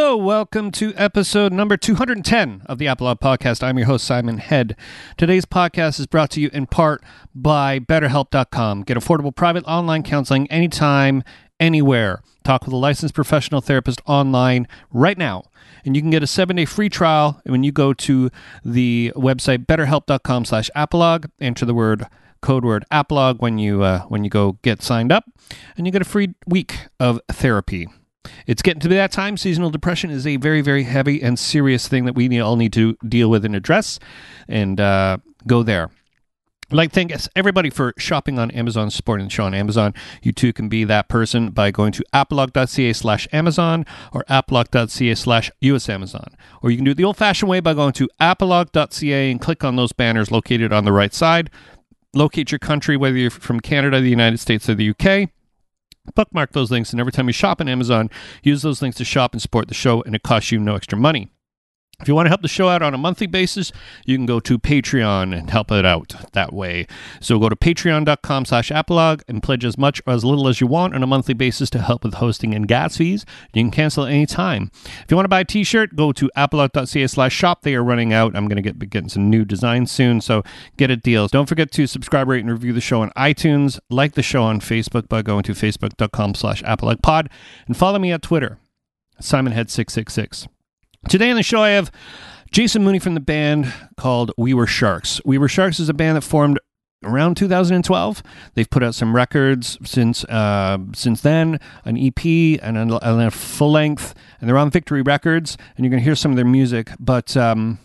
Hello, welcome to episode number 210 of the Apolog Podcast. I'm your host, Simon Head. Today's podcast is brought to you in part by BetterHelp.com. Get affordable private online counseling anytime, anywhere. Talk with a licensed professional therapist online right now. And you can get a seven-day free trial when you go to the website betterhelp.com slash apolog. Enter the word code word apolog when you uh, when you go get signed up, and you get a free week of therapy. It's getting to be that time. Seasonal depression is a very, very heavy and serious thing that we all need to deal with and address, and uh, go there. I'd like to thank everybody for shopping on Amazon, supporting the show on Amazon. You too can be that person by going to apolog.ca slash Amazon or apolog.ca slash US Amazon. Or you can do it the old fashioned way by going to apolog.ca and click on those banners located on the right side. Locate your country, whether you're from Canada, the United States, or the UK bookmark those links and every time you shop on amazon use those links to shop and support the show and it costs you no extra money if you want to help the show out on a monthly basis, you can go to Patreon and help it out that way. So go to patreon.com slash apolog and pledge as much or as little as you want on a monthly basis to help with hosting and gas fees. You can cancel at any time. If you want to buy a t-shirt, go to apolog.ca slash shop. They are running out. I'm going to get getting some new designs soon, so get a deal. Don't forget to subscribe, rate, and review the show on iTunes. Like the show on Facebook by going to facebook.com slash apologpod. And follow me at Twitter, SimonHead666. Today on the show, I have Jason Mooney from the band called We Were Sharks. We Were Sharks is a band that formed around 2012. They've put out some records since uh, since then, an EP and a, and a full length, and they're on Victory Records, and you're going to hear some of their music. But um,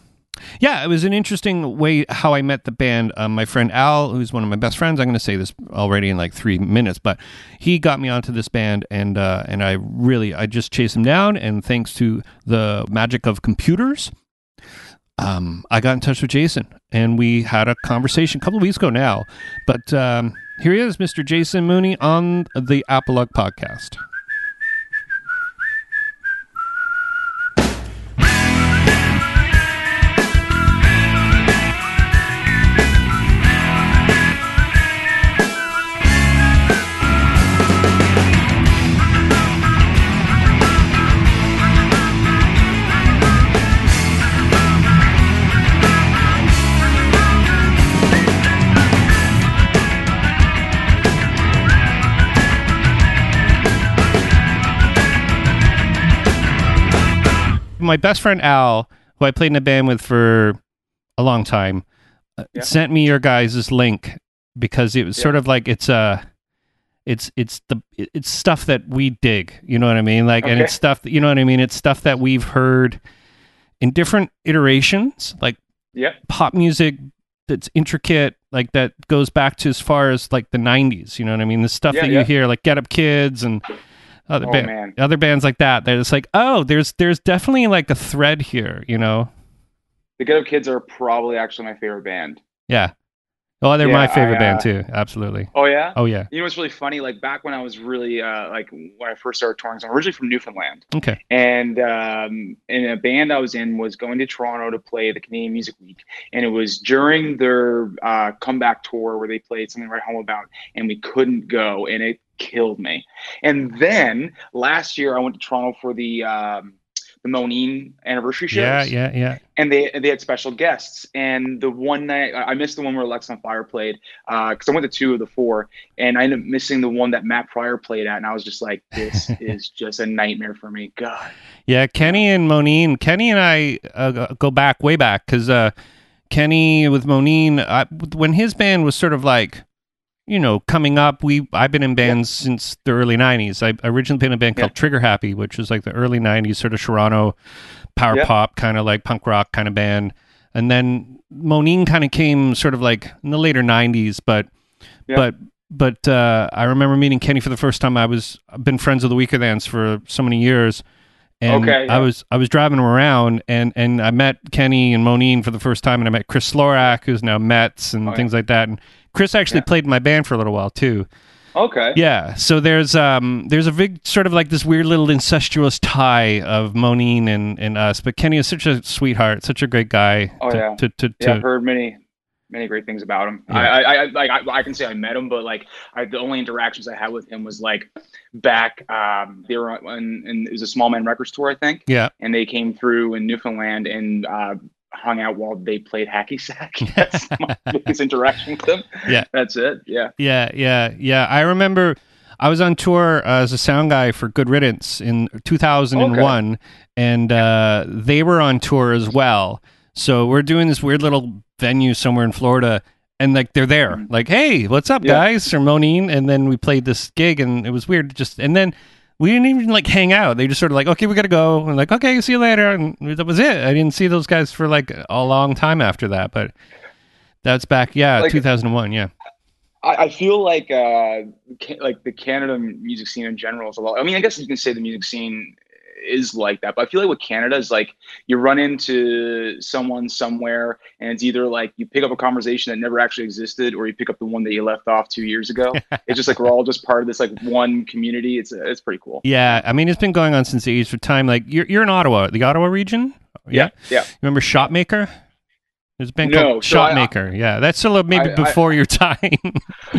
yeah, it was an interesting way how I met the band. Um, my friend Al, who's one of my best friends, I'm going to say this already in like three minutes, but he got me onto this band, and uh, and I really I just chased him down, and thanks to the magic of computers, um, I got in touch with Jason, and we had a conversation a couple of weeks ago now. But um, here he is, Mr. Jason Mooney, on the Apolog podcast. My best friend Al, who I played in a band with for a long time, uh, yeah. sent me your guys' link because it was yeah. sort of like it's a uh, it's it's the it's stuff that we dig you know what i mean like okay. and it's stuff that you know what i mean it's stuff that we've heard in different iterations like yeah pop music that's intricate like that goes back to as far as like the 90s you know what i mean the stuff yeah, that you hear like get up kids and other, oh, ba- other bands like that. They're just like, oh, there's there's definitely like a thread here, you know. The Get Up Kids are probably actually my favorite band. Yeah. Oh, they're yeah, my favorite I, uh, band too. Absolutely. Oh yeah. Oh yeah. You know what's really funny? Like back when I was really uh, like when I first started touring, I'm originally from Newfoundland. Okay. And um, and a band I was in was going to Toronto to play the Canadian Music Week, and it was during their uh, comeback tour where they played something Write home about, and we couldn't go, and it killed me. And then last year I went to Toronto for the um, the Moneen anniversary shows. Yeah, yeah, yeah. And they they had special guests. And the one night I missed the one where Alexisonfire played because uh, I went to two of the four, and I ended up missing the one that Matt Pryor played at, and I was just like, this is just a nightmare for me. God. Yeah, Kenny and Moneen. Kenny and I uh, go back way back because uh, Kenny with Moneen, I, when his band was sort of like you know, coming up, we I've been in bands yeah. since the early '90s. I originally been in a band yeah. called Trigger Happy, which was like the early '90s sort of Toronto power yeah. pop kind of like punk rock kind of band. And then Moneen kind of came sort of like in the later '90s, but but but uh, I remember meeting Kenny for the first time. I was I've been friends with the Weakerthans for so many years. And okay, I was I was driving around and, and I met Kenny and Moneen for the first time and I met Chris Slorach, who's now Metz and oh, things like that. And Chris actually yeah. played in my band for a little while too. Okay. Yeah. So there's um there's a big sort of like this weird little incestuous tie of Moneen and, and us. But Kenny is such a sweetheart, such a great guy. Oh to, yeah. To, to, to, yeah, I've heard many many great things about him. Yeah. I, I, I like I, I can say I met him, but like I, the only interactions I had with him was like back. Um, they were on, and it was a Smallman Records tour, I think, Yeah. and they came through in Newfoundland and uh, hung out while they played hacky sack. That's my biggest interaction with them. Yeah. that's it. Yeah. Yeah, yeah, yeah. I remember I was on tour uh, as a sound guy for Good Riddance in 2001, and uh, they were on tour as well. So we're doing this weird little venue somewhere in Florida, and like they're there, Mhm. like, "Hey, what's up, Yeah. guys?" Or Moneen, and then we played this gig, and it was weird. Just and then we didn't even like hang out. They just sort of like, "Okay, we gotta go," and like, "Okay, see you later," and that was it. I didn't see those guys for like a long time after that, but. That's back, yeah, Like- 2001, yeah. I, I feel like uh, ca- like the Canada music scene in general is a lot. I mean, I guess you can say the music scene is like that, but I feel like with Canada is like you run into someone somewhere, and it's either like you pick up a conversation that never actually existed, or you pick up the one that you left off two years ago. it's just like we're all just part of this like one community. It's it's pretty cool. Yeah, I mean it's been going on since the age of time. Like you're you're in Ottawa, the Ottawa region. yeah, yeah. Remember Shotmaker? There's been No, called so I- Shotmaker. yeah, that's still a- maybe I- I- before your time.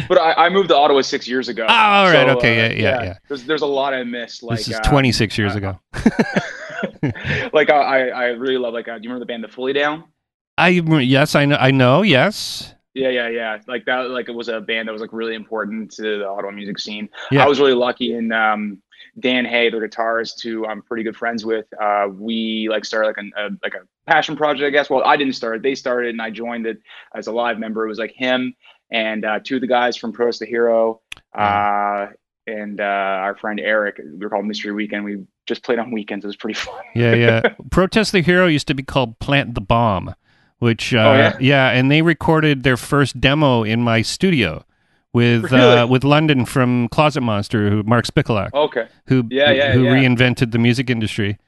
But I, I moved to Ottawa six years ago. Oh, all right, So, okay, uh, yeah, yeah, yeah. There's there's a lot I missed. Like this is uh, 26 years uh, ago. like I, I really love like uh, do you remember the band The Fully Down? I yes, I know. I know. Yes. Yeah, yeah, yeah. Like that, like it was a band that was like really important to the Ottawa music scene. Yeah. I was really lucky, in um, Dan Hay, the guitarist, who I'm pretty good friends with, uh, we like started like a, a like a passion project, I guess. Well, I didn't start it; they started, and I joined it as a live member. It was like him and uh, two of the guys from Protest the Hero, uh, and uh, our friend Eric. We were called Mystery Weekend. We just played on weekends. It was pretty fun. Yeah, yeah. Protest the Hero used to be called Plant the Bomb, which uh, Oh, yeah? and they recorded their first demo in my studio with uh, with London from Closet Monster, who Mark Spicoluk. Okay. who Yeah, yeah, who yeah. reinvented the music industry.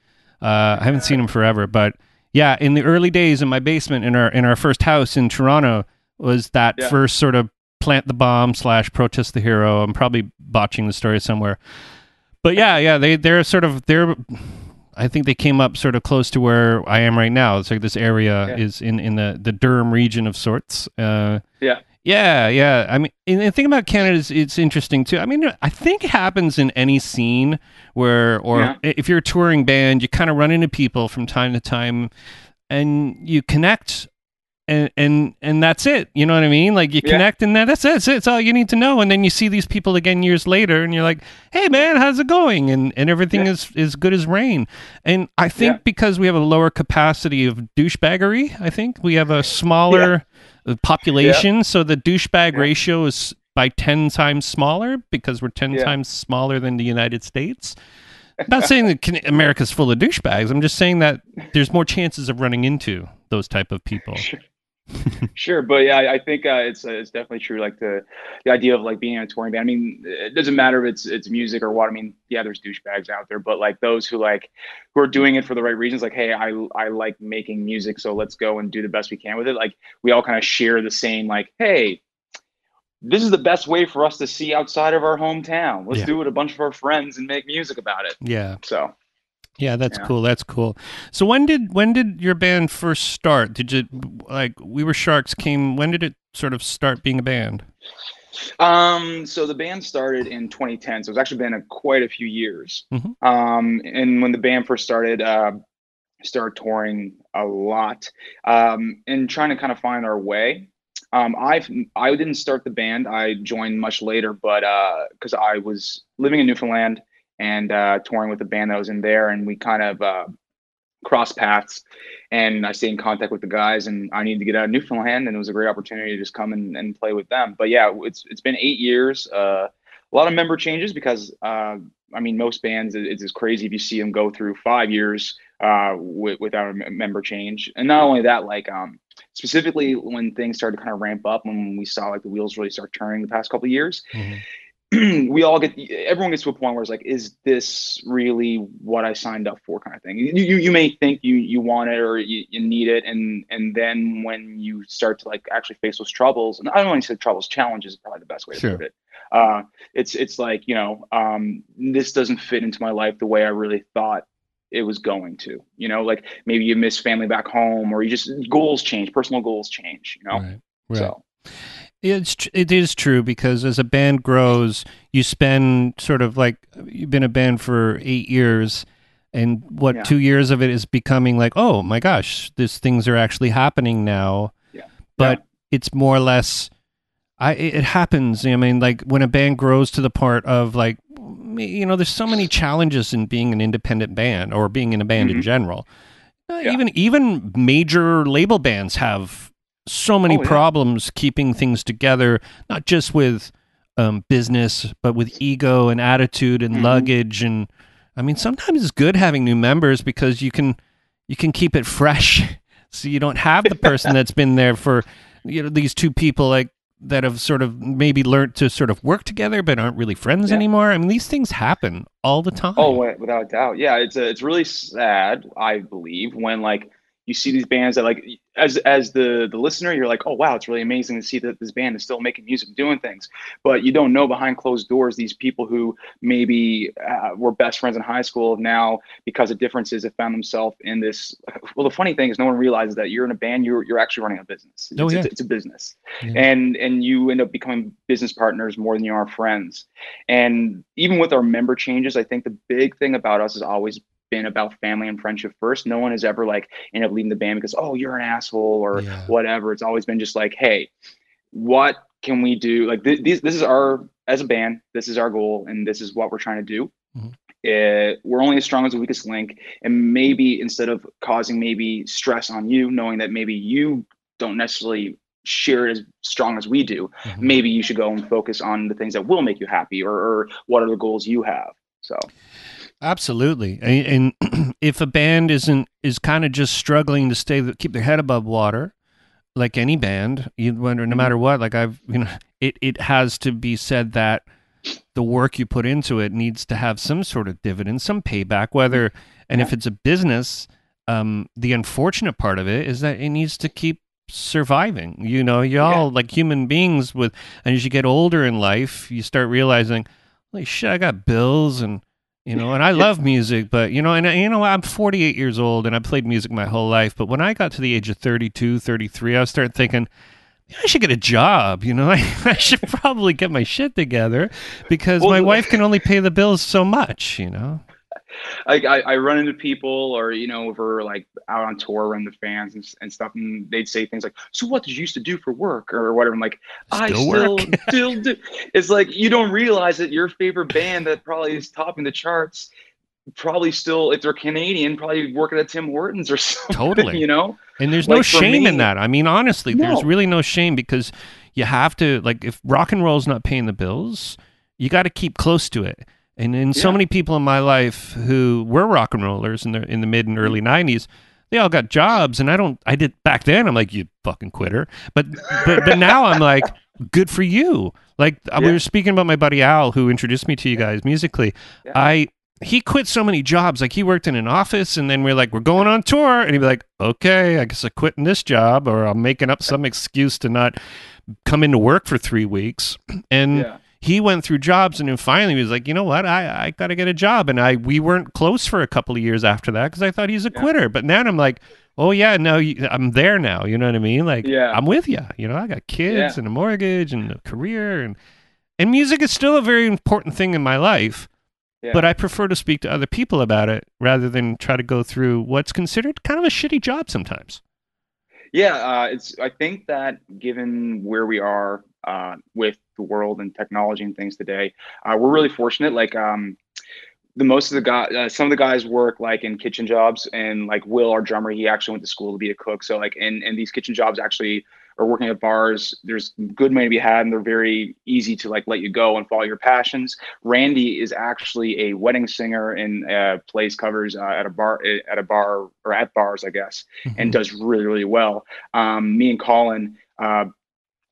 Uh, I haven't seen him forever, but yeah, in the early days in my basement in our in our first house in Toronto was that first sort of plant the bomb slash protest the hero. I'm probably botching the story somewhere, but yeah, yeah, they they're sort of they're. I think they came up sort of close to where I am right now. It's like this area is in, in the, the Durham region of sorts. Uh, Yeah. Yeah, yeah. I mean, and the thing about Canada is it's interesting too. I mean, I think it happens in any scene where, or Yeah. if you're a touring band, you kind of run into people from time to time, and you connect, and and and that's it. You know what I mean? Like you Yeah. connect, and that, that's it. That's it. It's all you need to know. And then you see these people again years later, and you're like, "Hey, man, how's it going?" And and everything Yeah. is is good as rain. And I think Yeah. because we have a lower capacity of douchebaggery, I think we have a smaller population, so the douchebag ratio is by 10 times smaller because we're 10 Yeah. times smaller than the United States. I'm not saying that America's full of douchebags. I'm just saying that there's more chances of running into those type of people. Sure. sure, but yeah, I- think uh, it's uh, it's definitely true. Like the the idea of like being in a touring band. I mean, it doesn't matter if it's it's music or what. I mean, yeah, there's douchebags out there, but like those who like who are doing it for the right reasons. Like, hey, I I like making music, so let's go and do the best we can with it. Like we all kind of share the same. Like, hey. This is the best way for us to see outside of our hometown. Let's Yeah. do it with a bunch of our friends and make music about it. Yeah. So, Yeah, that's Yeah. cool. That's cool. So when did when did your band first start? Did you like We Were Sharks came when did it sort of start being a band? Um, so the band started in 2010, so it's actually been a, quite a few years. Mhm. Um, and when the band first started, uh, started touring a lot, um, and trying to kind of find our way. Um, I I didn't start the band. I joined much later, but because I was living in Newfoundland and uh, touring with the band that was in there, and we kind of uh, crossed paths. And I stayed in contact with the guys, and I needed to get out of Newfoundland, and it was a great opportunity to just come and, and play with them. But yeah, it's it's been eight years. Uh, a lot of member changes because uh, I mean most bands it's just crazy if you see them go through five years uh, with, without a member change. And not only that, like um, specifically when things started to kind of ramp up, when we saw like the wheels really start turning the past couple of years, we all get everyone gets to a point where it's like, is this really what I signed up for, kind of thing. You you, you may think you you want it or you, you need it, and and then when you start to like actually face those troubles, and I don't want to say troubles, challenges is probably the best way to Sure. put it. Uh, it's it's like you know, um, this doesn't fit into my life the way I really thought it was going to. You know, like maybe you miss family back home, or you just goals change, personal goals change. You know, Right. Right. So. It's it is true because as a band grows, you spend sort of like you've been a band for eight years, and what yeah. two years of it is becoming like, oh my gosh, these things are actually happening now. Yeah. But yeah. it's more or less, I it happens. I mean, like when a band grows to the part of like, you know, there's so many challenges in being an independent band or being in a band mm-hmm. in general. Uh, yeah. Even even major label bands have so many oh, yeah. problems keeping things together, not just with um, business, but with ego and attitude and mm-hmm. luggage. And I mean, sometimes it's good having new members because you can you can keep it fresh, so you don't have the person that's been there for you know these two people like that have sort of maybe learned to sort of work together but aren't really friends yeah. anymore. I mean, these things happen all the time. Oh, without doubt. Yeah, it's a, it's really sad, I believe, when like you see these bands that like as as the the listener you're like oh wow it's really amazing to see that this band is still making music doing things but you don't know behind closed doors these people who maybe uh, were best friends in high school now because of differences have found themselves in this well the funny thing is no one realizes that you're in a band you're you're actually running a business oh, it's, yeah. it's, it's a business yeah. and and you end up becoming business partners more than you are friends and even with our member changes i think the big thing about us is always been about family and friendship first. No one has ever like ended up leaving the band because oh you're an asshole or yeah. whatever. It's always been just like hey, what can we do? Like th- this, this is our as a band. This is our goal, and this is what we're trying to do. Mm-hmm. Uh, we're only as strong as the weakest link, and maybe instead of causing maybe stress on you, knowing that maybe you don't necessarily share as strong as we do, mm-hmm. maybe you should go and focus on the things that will make you happy, or, or what are the goals you have. So Absolutely, and, and if a band isn't is kind of just struggling to stay keep their head above water, like any band, you wonder no mm-hmm. matter what. Like I've you know, it it has to be said that the work you put into it needs to have some sort of dividend, some payback. Whether and yeah. if it's a business, um, the unfortunate part of it is that it needs to keep surviving. You know, y'all yeah. like human beings with, and as you get older in life, you start realizing, holy shit, I got bills and you know and i love music but you know and you know i'm 48 years old and i played music my whole life but when i got to the age of 32 33 i started thinking I should get a job, you know. I, I should probably get my shit together because well, my wife can only pay the bills so much, you know. I, I, I run into people or you know if we're like out on tour run the fans and, and stuff and they'd say things like so what did you used to do for work? or whatever. I'm like still i still still do it's like you don't realize that your favorite band that probably is topping the charts probably still if they're canadian probably working at tim hortons or something totally. you know? And there's like no shame me, in that. I mean honestly no. there's really no shame because you have to like if rock and roll is not paying the bills you got to keep close to it and in yeah. so many people in my life who were rock and rollers in the in the mid and early '90s, they all got jobs, and I don't. I did back then. I'm like, you fucking quitter. But but but now I'm like, good for you. Like uh, yeah. we were speaking about my buddy Al, who introduced me to you guys musically. Yeah. I he quit so many jobs. Like he worked in an office, and then we're like, we're going on tour, and he'd be like, okay, I guess I'm quitting this job, or I'm making up some excuse to not come into work for three weeks, and. He went through jobs and then finally he was like, you know what, I, I got to get a job. And I we weren't close for a couple of years after that because I thought he's a yeah. quitter. But now I'm like, oh yeah, no, I'm there now. You know what I mean? Like, yeah. I'm with you. You know, I got kids yeah. and a mortgage and a career and and music is still a very important thing in my life. Yeah. But I prefer to speak to other people about it rather than try to go through what's considered kind of a shitty job sometimes. Yeah, uh, it's. I think that given where we are uh, with the world and technology and things today. Uh, we're really fortunate. Like um, the most of the guys, uh, some of the guys work like in kitchen jobs, and like Will, our drummer, he actually went to school to be a cook. So like, and and these kitchen jobs actually are working at bars. There's good money to be had, and they're very easy to like let you go and follow your passions. Randy is actually a wedding singer and uh, plays covers uh, at a bar at a bar or at bars, I guess, mm-hmm. and does really really well. Um, me and Colin. Uh,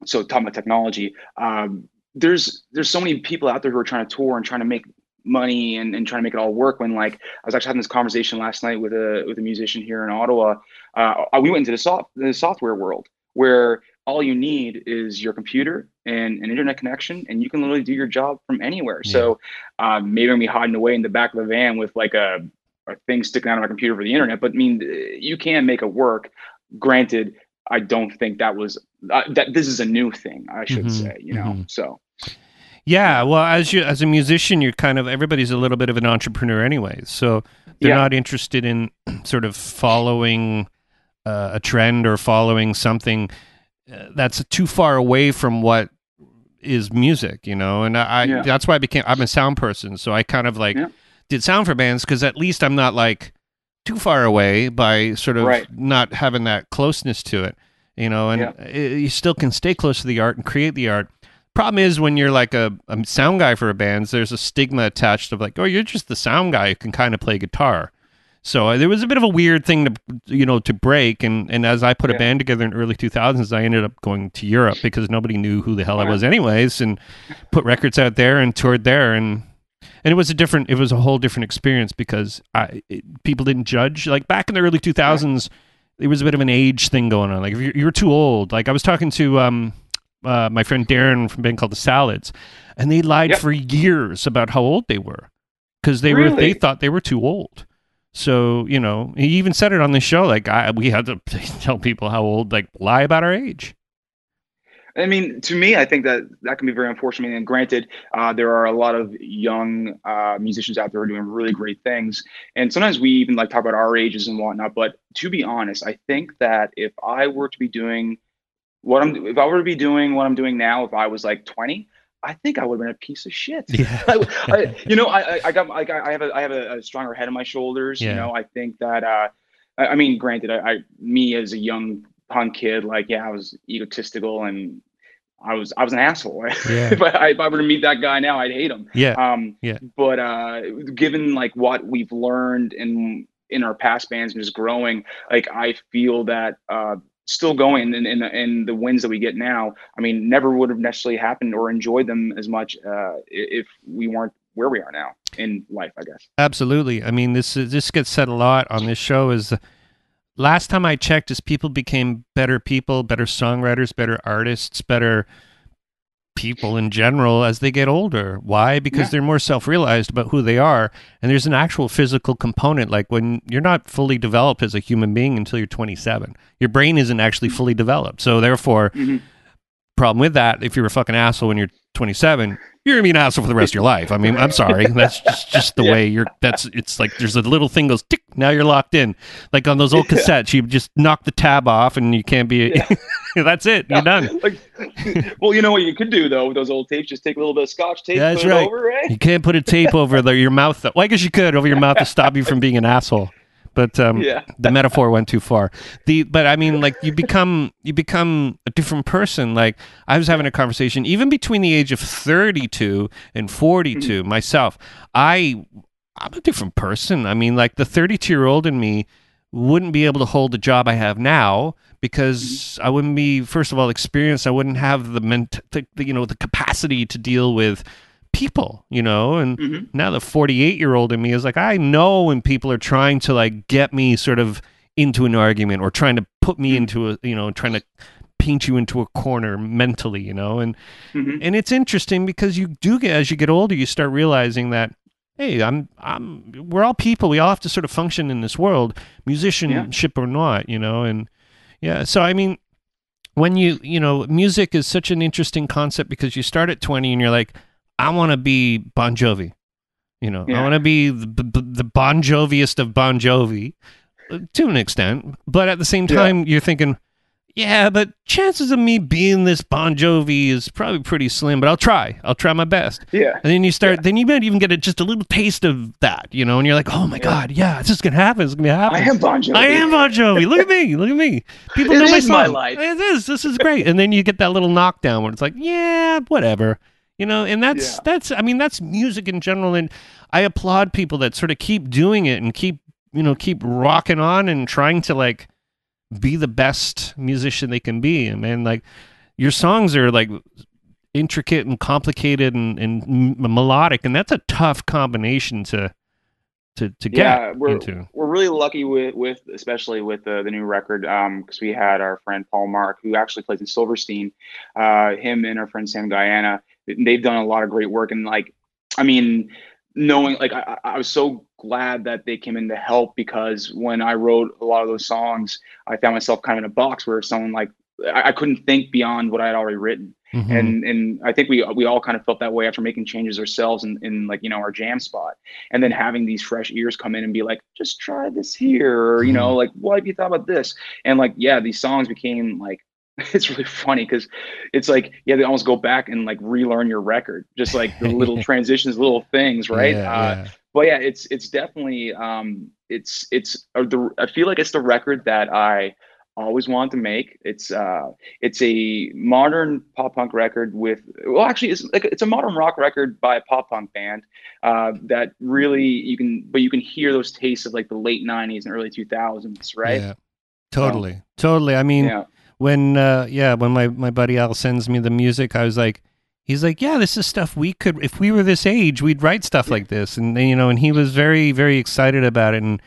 so talking about technology, um, there's there's so many people out there who are trying to tour and trying to make money and, and trying to make it all work when like I was actually having this conversation last night with a with a musician here in Ottawa. Uh, we went into the soft the software world where all you need is your computer and an internet connection and you can literally do your job from anywhere. Yeah. So um, maybe I'm be hiding away in the back of the van with like a, a thing sticking out of my computer for the internet, but I mean you can make it work. Granted, I don't think that was uh, that this is a new thing. I should Mhm, say, you know. mhm. So Yeah, well, as you as a musician, you're kind of everybody's a little bit of an entrepreneur, anyway, So they're Yeah. not interested in sort of following uh, a trend or following something uh, that's too far away from what is music, you know. And I, I Yeah. that's why I became I'm a sound person, so I kind of like Yeah. did sound for bands because at least I'm not like too far away by sort of Right. not having that closeness to it, you know. And Yeah. you still can stay close to the art and create the art. Problem is when you're like a, a sound guy for a band, there's a stigma attached of like, oh, you're just the sound guy who can kind of play guitar. So uh, there was a bit of a weird thing to you know to break, and and as I put a band together in early 2000s, I ended up going to Europe because nobody knew who the hell I was anyways, and put records out there and toured there, and and it was a different, it was a whole different experience because I it, people didn't judge like back in the early 2000s. it was a bit of an age thing going on. Like if you're, you're too old, like I was talking to um uh, my friend Darren from a band called the Salads, and they lied Yep. for years about how old they were because they were they thought they were too old. So you know, he even said it on the show. Like I, we had to tell people how old, like lie about our age. I mean, to me, I think that that can be very unfortunate. And granted, uh, there are a lot of young uh, musicians out there doing really great things. And sometimes we even like talk about our ages and whatnot. But to be honest, I think that if I were to be doing what I'm, if I were to be doing what I'm doing now, if I was like 20, I think I would have been a piece of shit. Yeah. I, I, you know, I, I- got like I have a I have a, stronger head on my shoulders. Yeah. You know, I think that uh, I, I mean, granted, I, I me as a young punk kid, like yeah, I was egotistical and I was I was an asshole. Yeah. if, I, if I were to meet that guy now, I'd hate him. Yeah. Um, Yeah. But uh, given like what we've learned in in our past bands and just growing, like I feel that uh, still going and in, in, in the wins that we get now, I mean, never would have necessarily happened or enjoyed them as much uh, if we weren't where we are now in life. I guess. Absolutely. I mean, this is, this gets said a lot on this show. Is last time I checked, is people became better people, better songwriters, better artists, better people in general as they get older. Why? Because Yeah. they're more self-realized about who they are, and there's an actual physical component. Like when you're not fully developed as a human being until you're 27, your brain isn't actually fully developed. So therefore, Mhm. Problem with that, if you're a fucking asshole when you're 27, you're gonna be an asshole for the rest of your life. I mean, I'm sorry, that's just just the Yeah. way you're. That's it's like there's a little thing goes tick. Now you're locked in, like on those old cassettes. You just knock the tab off, and you can't be. that's it. You're done. Like, well, you know what you could do though with those old tapes? Just take a little bit of scotch tape, That's put it right. over, right? You can't put a tape over the, your mouth. Though. Well, I guess you could over your mouth to stop you from being an asshole. But um, Yeah. the metaphor went too far. The but I mean, like you become you become a different person. Like I was having a conversation even between the age of thirty two and forty two. Myself, I I'm a different person. I mean, like the thirty two year old in me wouldn't be able to hold the job I have now because I wouldn't be first of all experienced. I wouldn't have the, ment- the, the you know the capacity to deal with people. You know, and Mhm. now the 48 year old in me is like i know when people are trying to like get me sort of into an argument or trying to put me into a you know trying to paint you into a corner mentally you know and Mhm. and it's interesting because you do get as you get older you start realizing that hey i'm i'm we're all people we all have to sort of function in this world musicianship or not you know and yeah so i mean when you you know music is such an interesting concept because you start at 20 and you're like i want to be bon jovi you know i want to be the, the, bon joviest of bon jovi uh, to an extent but at the same Yeah. time you're thinking yeah but chances of me being this bon jovi is probably pretty slim but i'll try i'll try my best Yeah. and then you start then you might even get a, just a little taste of that you know and you're like oh my Yeah. god yeah it's just gonna happen it's gonna happen I am Bon Jovi. I am Bon Jovi. Look at me. Look at me. People It know my is my life. It is. This is great. And then you get that little knockdown where it's like, yeah, whatever. You know, and that's Yeah. that's I mean, that's music in general. And I applaud people that sort of keep doing it and keep you know, keep rocking on and trying to like be the best musician they can be. And man, like your songs are like intricate and complicated and, and m- melodic, and that's a tough combination to to to get yeah, we're into. we're really lucky with with especially with the the new record um because we had our friend Paul Marc who actually plays in Silverstein, uh him and our friend Sam Guaiana they've done a lot of great work and like I mean knowing like I, I was so glad that they came in to help because when I wrote a lot of those songs, I found myself kind of in a box where someone like I, I couldn't think beyond what I had already written. Mm-hmm. And and I think we we all kind of felt that way after making changes ourselves in, in like you know our jam spot, and then having these fresh ears come in and be like, just try this here, or you know, mm-hmm. like what have you thought about this? And like yeah, these songs became like it's really funny because it's like yeah they almost go back and like relearn your record just like the little transitions little things right? Yeah, uh, yeah. but yeah it's it's definitely um it's it's uh, the i feel like it's the record that i always wanted to make. It's uh it's a modern pop punk record with well actually it's like it's a modern rock record by a pop punk band uh that really you can but you can hear those tastes of like the late 90s and early 2000s right? Yeah. Totally. Totally. I mean yeah when uh yeah when my my buddy al sends me the music i was like he's like yeah this is stuff we could if we were this age we'd write stuff like this and you know and he was very very excited about it and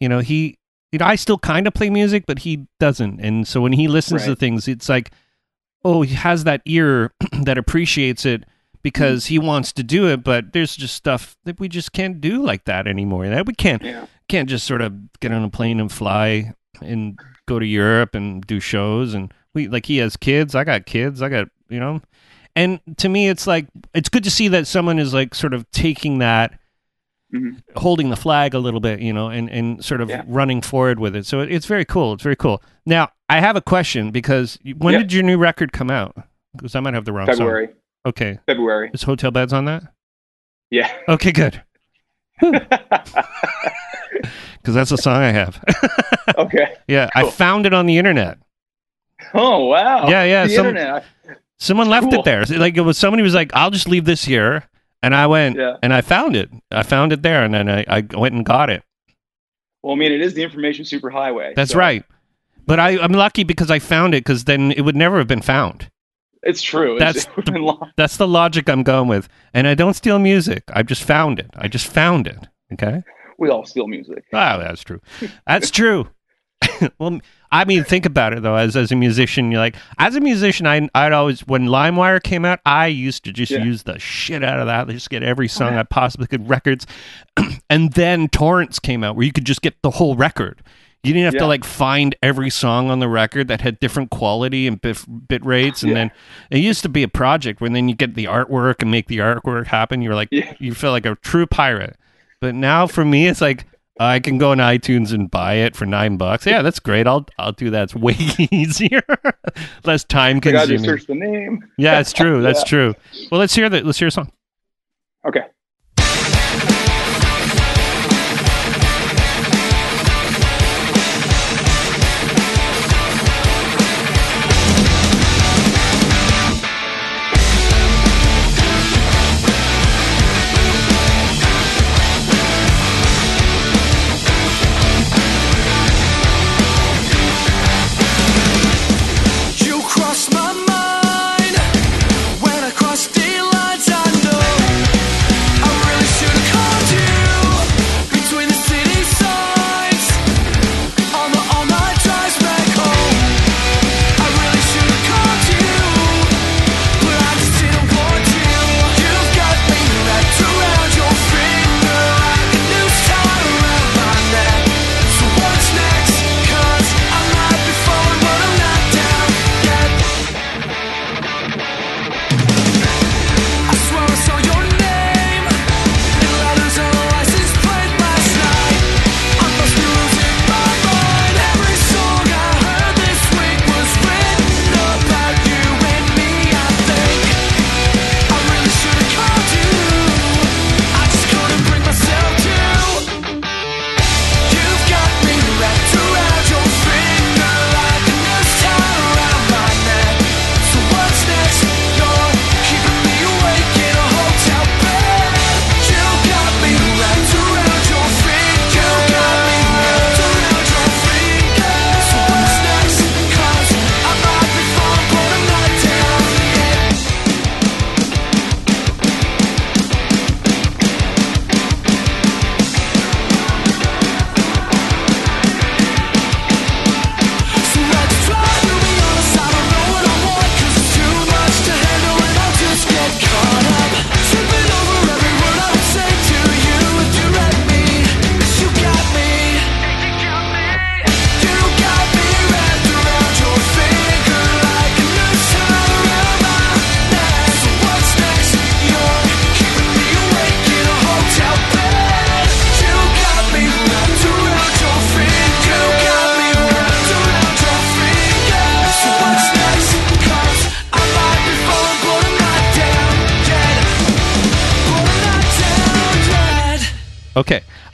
you know he you know i still kind of play music but he doesn't and so when he listens right. to things it's like oh he has that ear that appreciates it because mm-hmm. he wants to do it but there's just stuff that we just can't do like that anymore that we can't yeah. can't just sort of get on a plane and fly and go to Europe and do shows and we like he has kids, I got kids, I got, you know. And to me it's like it's good to see that someone is like sort of taking that mm-hmm. holding the flag a little bit, you know, and and sort of yeah. running forward with it. So it, it's very cool. It's very cool. Now, I have a question because when yep. did your new record come out? Because I might have the wrong February. Song. Okay. February. Is Hotel Beds on that? Yeah. Okay, good. because that's a song I have. okay. Yeah, cool. I found it on the internet. Oh wow! Yeah, yeah. The some, internet. Someone left cool. it there. Like it was somebody was like, "I'll just leave this here," and I went yeah. and I found it. I found it there, and then I, I went and got it. Well, I mean, it is the information superhighway. That's so. right. But I, I'm lucky because I found it because then it would never have been found. It's true. That's the, that's the logic I'm going with, and I don't steal music. I just found it. I just found it. Okay we all steal music. Oh, that's true. That's true. well, I mean, think about it though. As as a musician, you're like, as a musician, I I'd always when LimeWire came out, I used to just yeah. use the shit out of that. I Just get every song oh, I possibly could, records, and then torrents came out where you could just get the whole record. You didn't have yeah. to like find every song on the record that had different quality and bit, bit rates. And yeah. then it used to be a project where then you get the artwork and make the artwork happen. You're like, you feel like a true pirate. But now for me, it's like I can go on iTunes and buy it for nine bucks. Yeah, that's great. I'll I'll do that. It's way easier, less time consuming. search the name. Yeah, it's true. That's yeah. true. Well, let's hear that. Let's hear a song. Okay.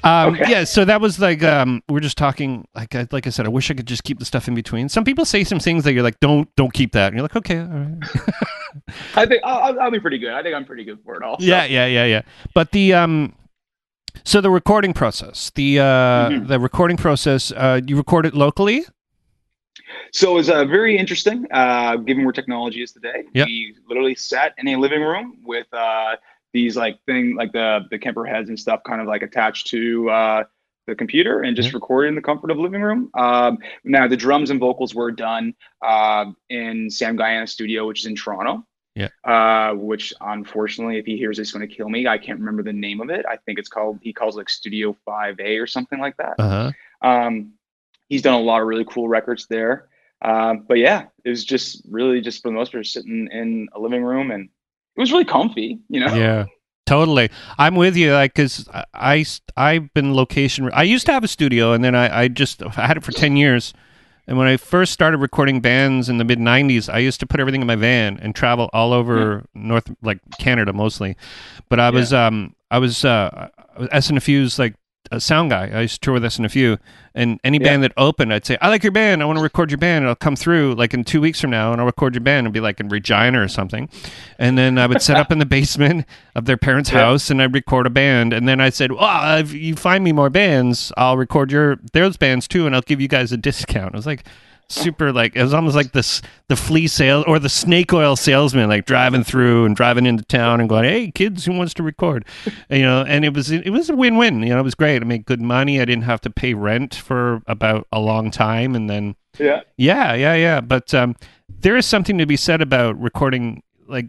Um, Okay. Yeah. So that was like um, we're just talking. Like I, like I said, I wish I could just keep the stuff in between. Some people say some things that you're like, don't don't keep that. And you're like, okay, all right. I think I'll, I'll- be pretty good. I think I'm pretty good for it all. Yeah, yeah, yeah, yeah. But the um, so the recording process, the uh, Mhm. the recording process, uh, you record it locally. So it was uh, very interesting, uh, given where technology is today. Yep. We literally sat in a living room with uh, these like thing, like the the Kemper heads and stuff, kind of like attached to uh, the computer, and just Yeah. recorded in the comfort of the living room. Um, now the drums and vocals were done uh, in Sam Guaiana Studio, which is in Toronto. Yeah. Uh, which unfortunately, if he hears this, going to kill me. I can't remember the name of it. I think it's called. He calls it like Studio Five A or something like that. Uh huh. Um, he's done a lot of really cool records there. Um, but yeah, it was just really just for the most part sitting in a living room and it was really comfy, you know? Yeah. Totally, I'm with you. Like, cause I, I I've been location. I used to have a studio, and then I, I just I had it for ten years. And when I first started recording bands in the mid '90s, I used to put everything in my van and travel all over North, like Canada mostly. But I was um I was uh SNFU's like a sound guy. I used to tour with us in a few, and any Yeah. band that opened, I'd say, "I like your band. I want to record your band." And I'll come through like in two weeks from now, and I'll record your band. and be like in Regina or something. And then I would set up in the basement of their parents' Yeah. house, and I'd record a band. And then I said, "Well, if you find me more bands, I'll record your those bands too, and I'll give you guys a discount." I was like. Super like it was almost like this the flea sale or the snake oil salesman like driving through and driving into town and going hey kids who wants to record you know and it was it was a win-win you know it was great I made good money I didn't have to pay rent for about a long time and then Yeah. yeah, yeah, yeah. But um, there is something to be said about recording, like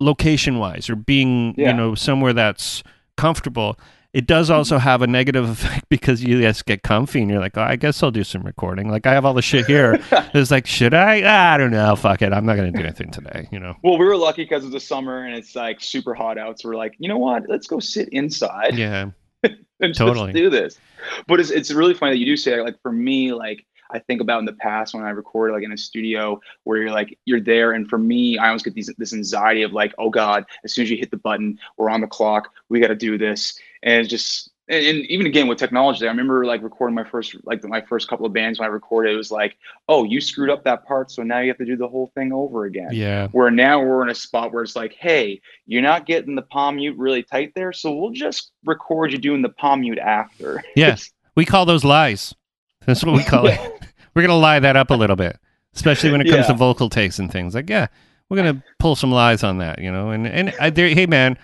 location wise, or being, Yeah. you know, somewhere that's comfortable. It does also have a negative effect because you just get comfy and you're like, oh, I guess I'll do some recording. Like I have all the shit here. it's like, should I? Ah, I don't know. Fuck it. I'm not going to do anything today. You know? Well, we were lucky because it's the summer and it's like super hot out. So we're like, you know what? Let's go sit inside Yeah. and just Totally. do this. But it's, it's really funny that you do say that. Like for me, like I think about in the past when I recorded like in a studio where you're like you're there, and for me, I always get these this anxiety of like, oh god, as soon as you hit the button, we're on the clock, we got to do this, and just. And, and even again with technology, I remember like recording my first like my first couple of bands when I recorded, it was like, oh, you screwed up that part, so now you have to do the whole thing over again. Yeah. Where now we're in a spot where it's like, hey, you're not getting the palm mute really tight there, so we'll just record you doing the palm mute after. yes We call those lies. That's what we call it. We're going to lie that up a little bit, especially when it comes Yeah. to vocal takes and things. Like, yeah, we're going to pull some lies on that, you know? And, and I, there, hey, man,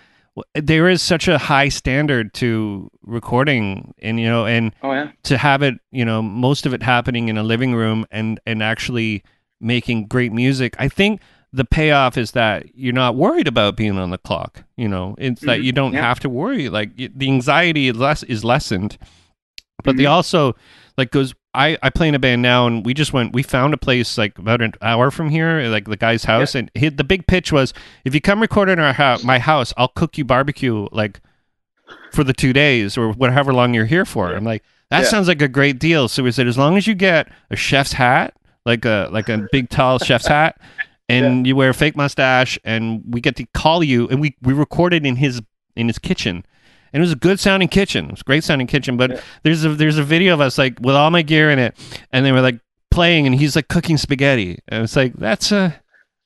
there is such a high standard to recording and, you know, and Oh yeah. to have it, you know, most of it happening in a living room and, and actually making great music. I think the payoff is that you're not worried about being on the clock. You know, it's that Mhm. you don't Yeah. have to worry. Like the anxiety is less is lessened, but they Mhm. also like goes. I I play in a band now, and we just went. We found a place like about an hour from here, like the guy's house, and he, the big pitch was, if you come record in our house, my house, I'll cook you barbecue like for the two days or whatever long you're here for. I'm like, that Yeah. sounds like a great deal. So we said, as long as you get a chef's hat, like a like a big tall chef's hat, and you wear a fake mustache, and we get to call you, and we we recorded in his in his kitchen. And it was a good sounding kitchen. It was a great sounding kitchen. But Yeah. there's a there's a video of us like with all my gear in it, and they were like playing, and he's like cooking spaghetti. And it's like that's a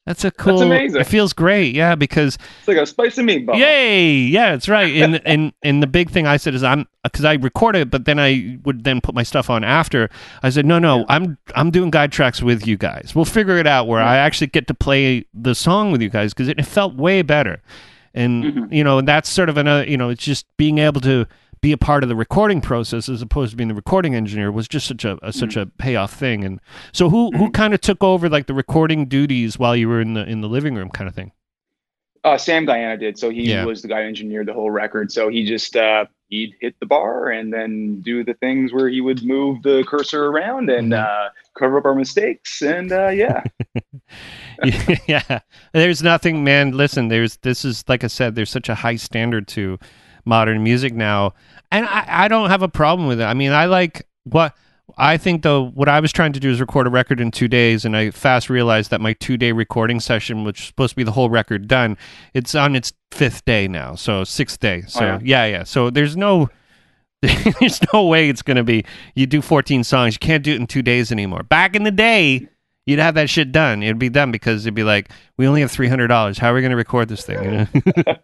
that's a cool. That's amazing. It feels great, yeah, because It's like a spicy meatball. Yay! Yeah, that's right. And and and the big thing I said is I'm because I record it, but then I would then put my stuff on after. I said no, no, I'm I'm doing guide tracks with you guys. We'll figure it out where I actually get to play the song with you guys because it, it felt way better. And Mhm. you know, and that's sort of another. You know, it's just being able to be a part of the recording process as opposed to being the recording engineer was just such a, a such a payoff thing. And so who who kind of took over like the recording duties while you were in the in the living room kind of thing? Uh, Sam Guaiana did. So he Yeah. was the guy who engineered the whole record. So he just uh, he'd hit the bar and then do the things where he would move the cursor around and Mhm. uh, cover up our mistakes. And uh, yeah, yeah there's nothing man listen there's this is like i said there's such a high standard to modern music now and i, I don't have a problem with it i mean i like what i think though what i was trying to do is record a record in two days and i fast realized that my two day recording session which was supposed to be the whole record done it's on its fifth day now so sixth day so Oh, yeah. yeah so there's no There's no way it's going to be you do 14 songs. You can't do it in two days anymore. Back in the day, you'd have that shit done. It'd be done because it'd be like, we only have $300. How are we going to record this thing? You know?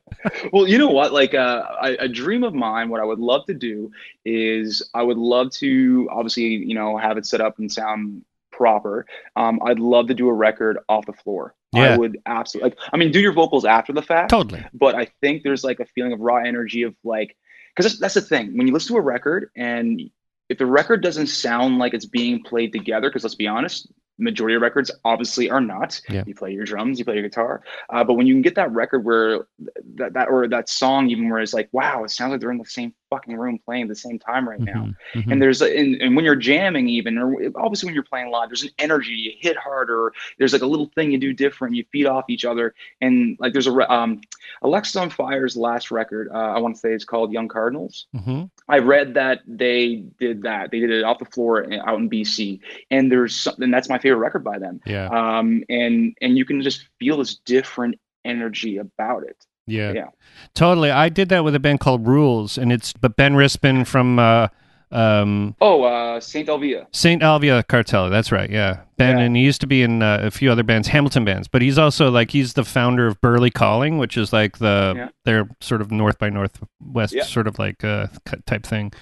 well, you know what? Like uh, a, a dream of mine, what I would love to do is I would love to obviously, you know, have it set up and sound proper. Um, I'd love to do a record off the floor. Yeah. I would absolutely like. I mean, do your vocals after the fact. totally. But I think there's like a feeling of raw energy of like, because that's, that's the thing. When you listen to a record and if the record doesn't sound like it's being played together, because let's be honest, majority of records obviously are not. Yeah. You play your drums, you play your guitar, uh, but when you can get that record where that, that or that song even where it's like, wow, it sounds like they're in the same fucking room playing at the same time right now. Mhm, mhm. And there's a, and, and when you're jamming even, or obviously when you're playing live, there's an energy. You hit harder. There's like a little thing you do different. You feed off each other. And like there's a um, Alexisonfire's last record. Uh, I want to say it's called Young Cardinals. Mhm. I read that they did that. They did it off the floor out in BC, and there's something that's my favorite record by them. Yeah. Um, and and you can just feel this different energy about it. Yeah. Yeah. Totally. I did that with a band called Rules, and it's but Ben Rispin from uh, um, Oh, uh, Saint Alvia. Saint Alvia Cartel. That's right. Yeah, Ben, Yeah. and he used to be in uh, a few other bands, Hamilton bands. But he's also like he's the founder of Burley Calling, which is like the Yeah. their sort of North by Northwest Yeah. sort of like uh, type thing.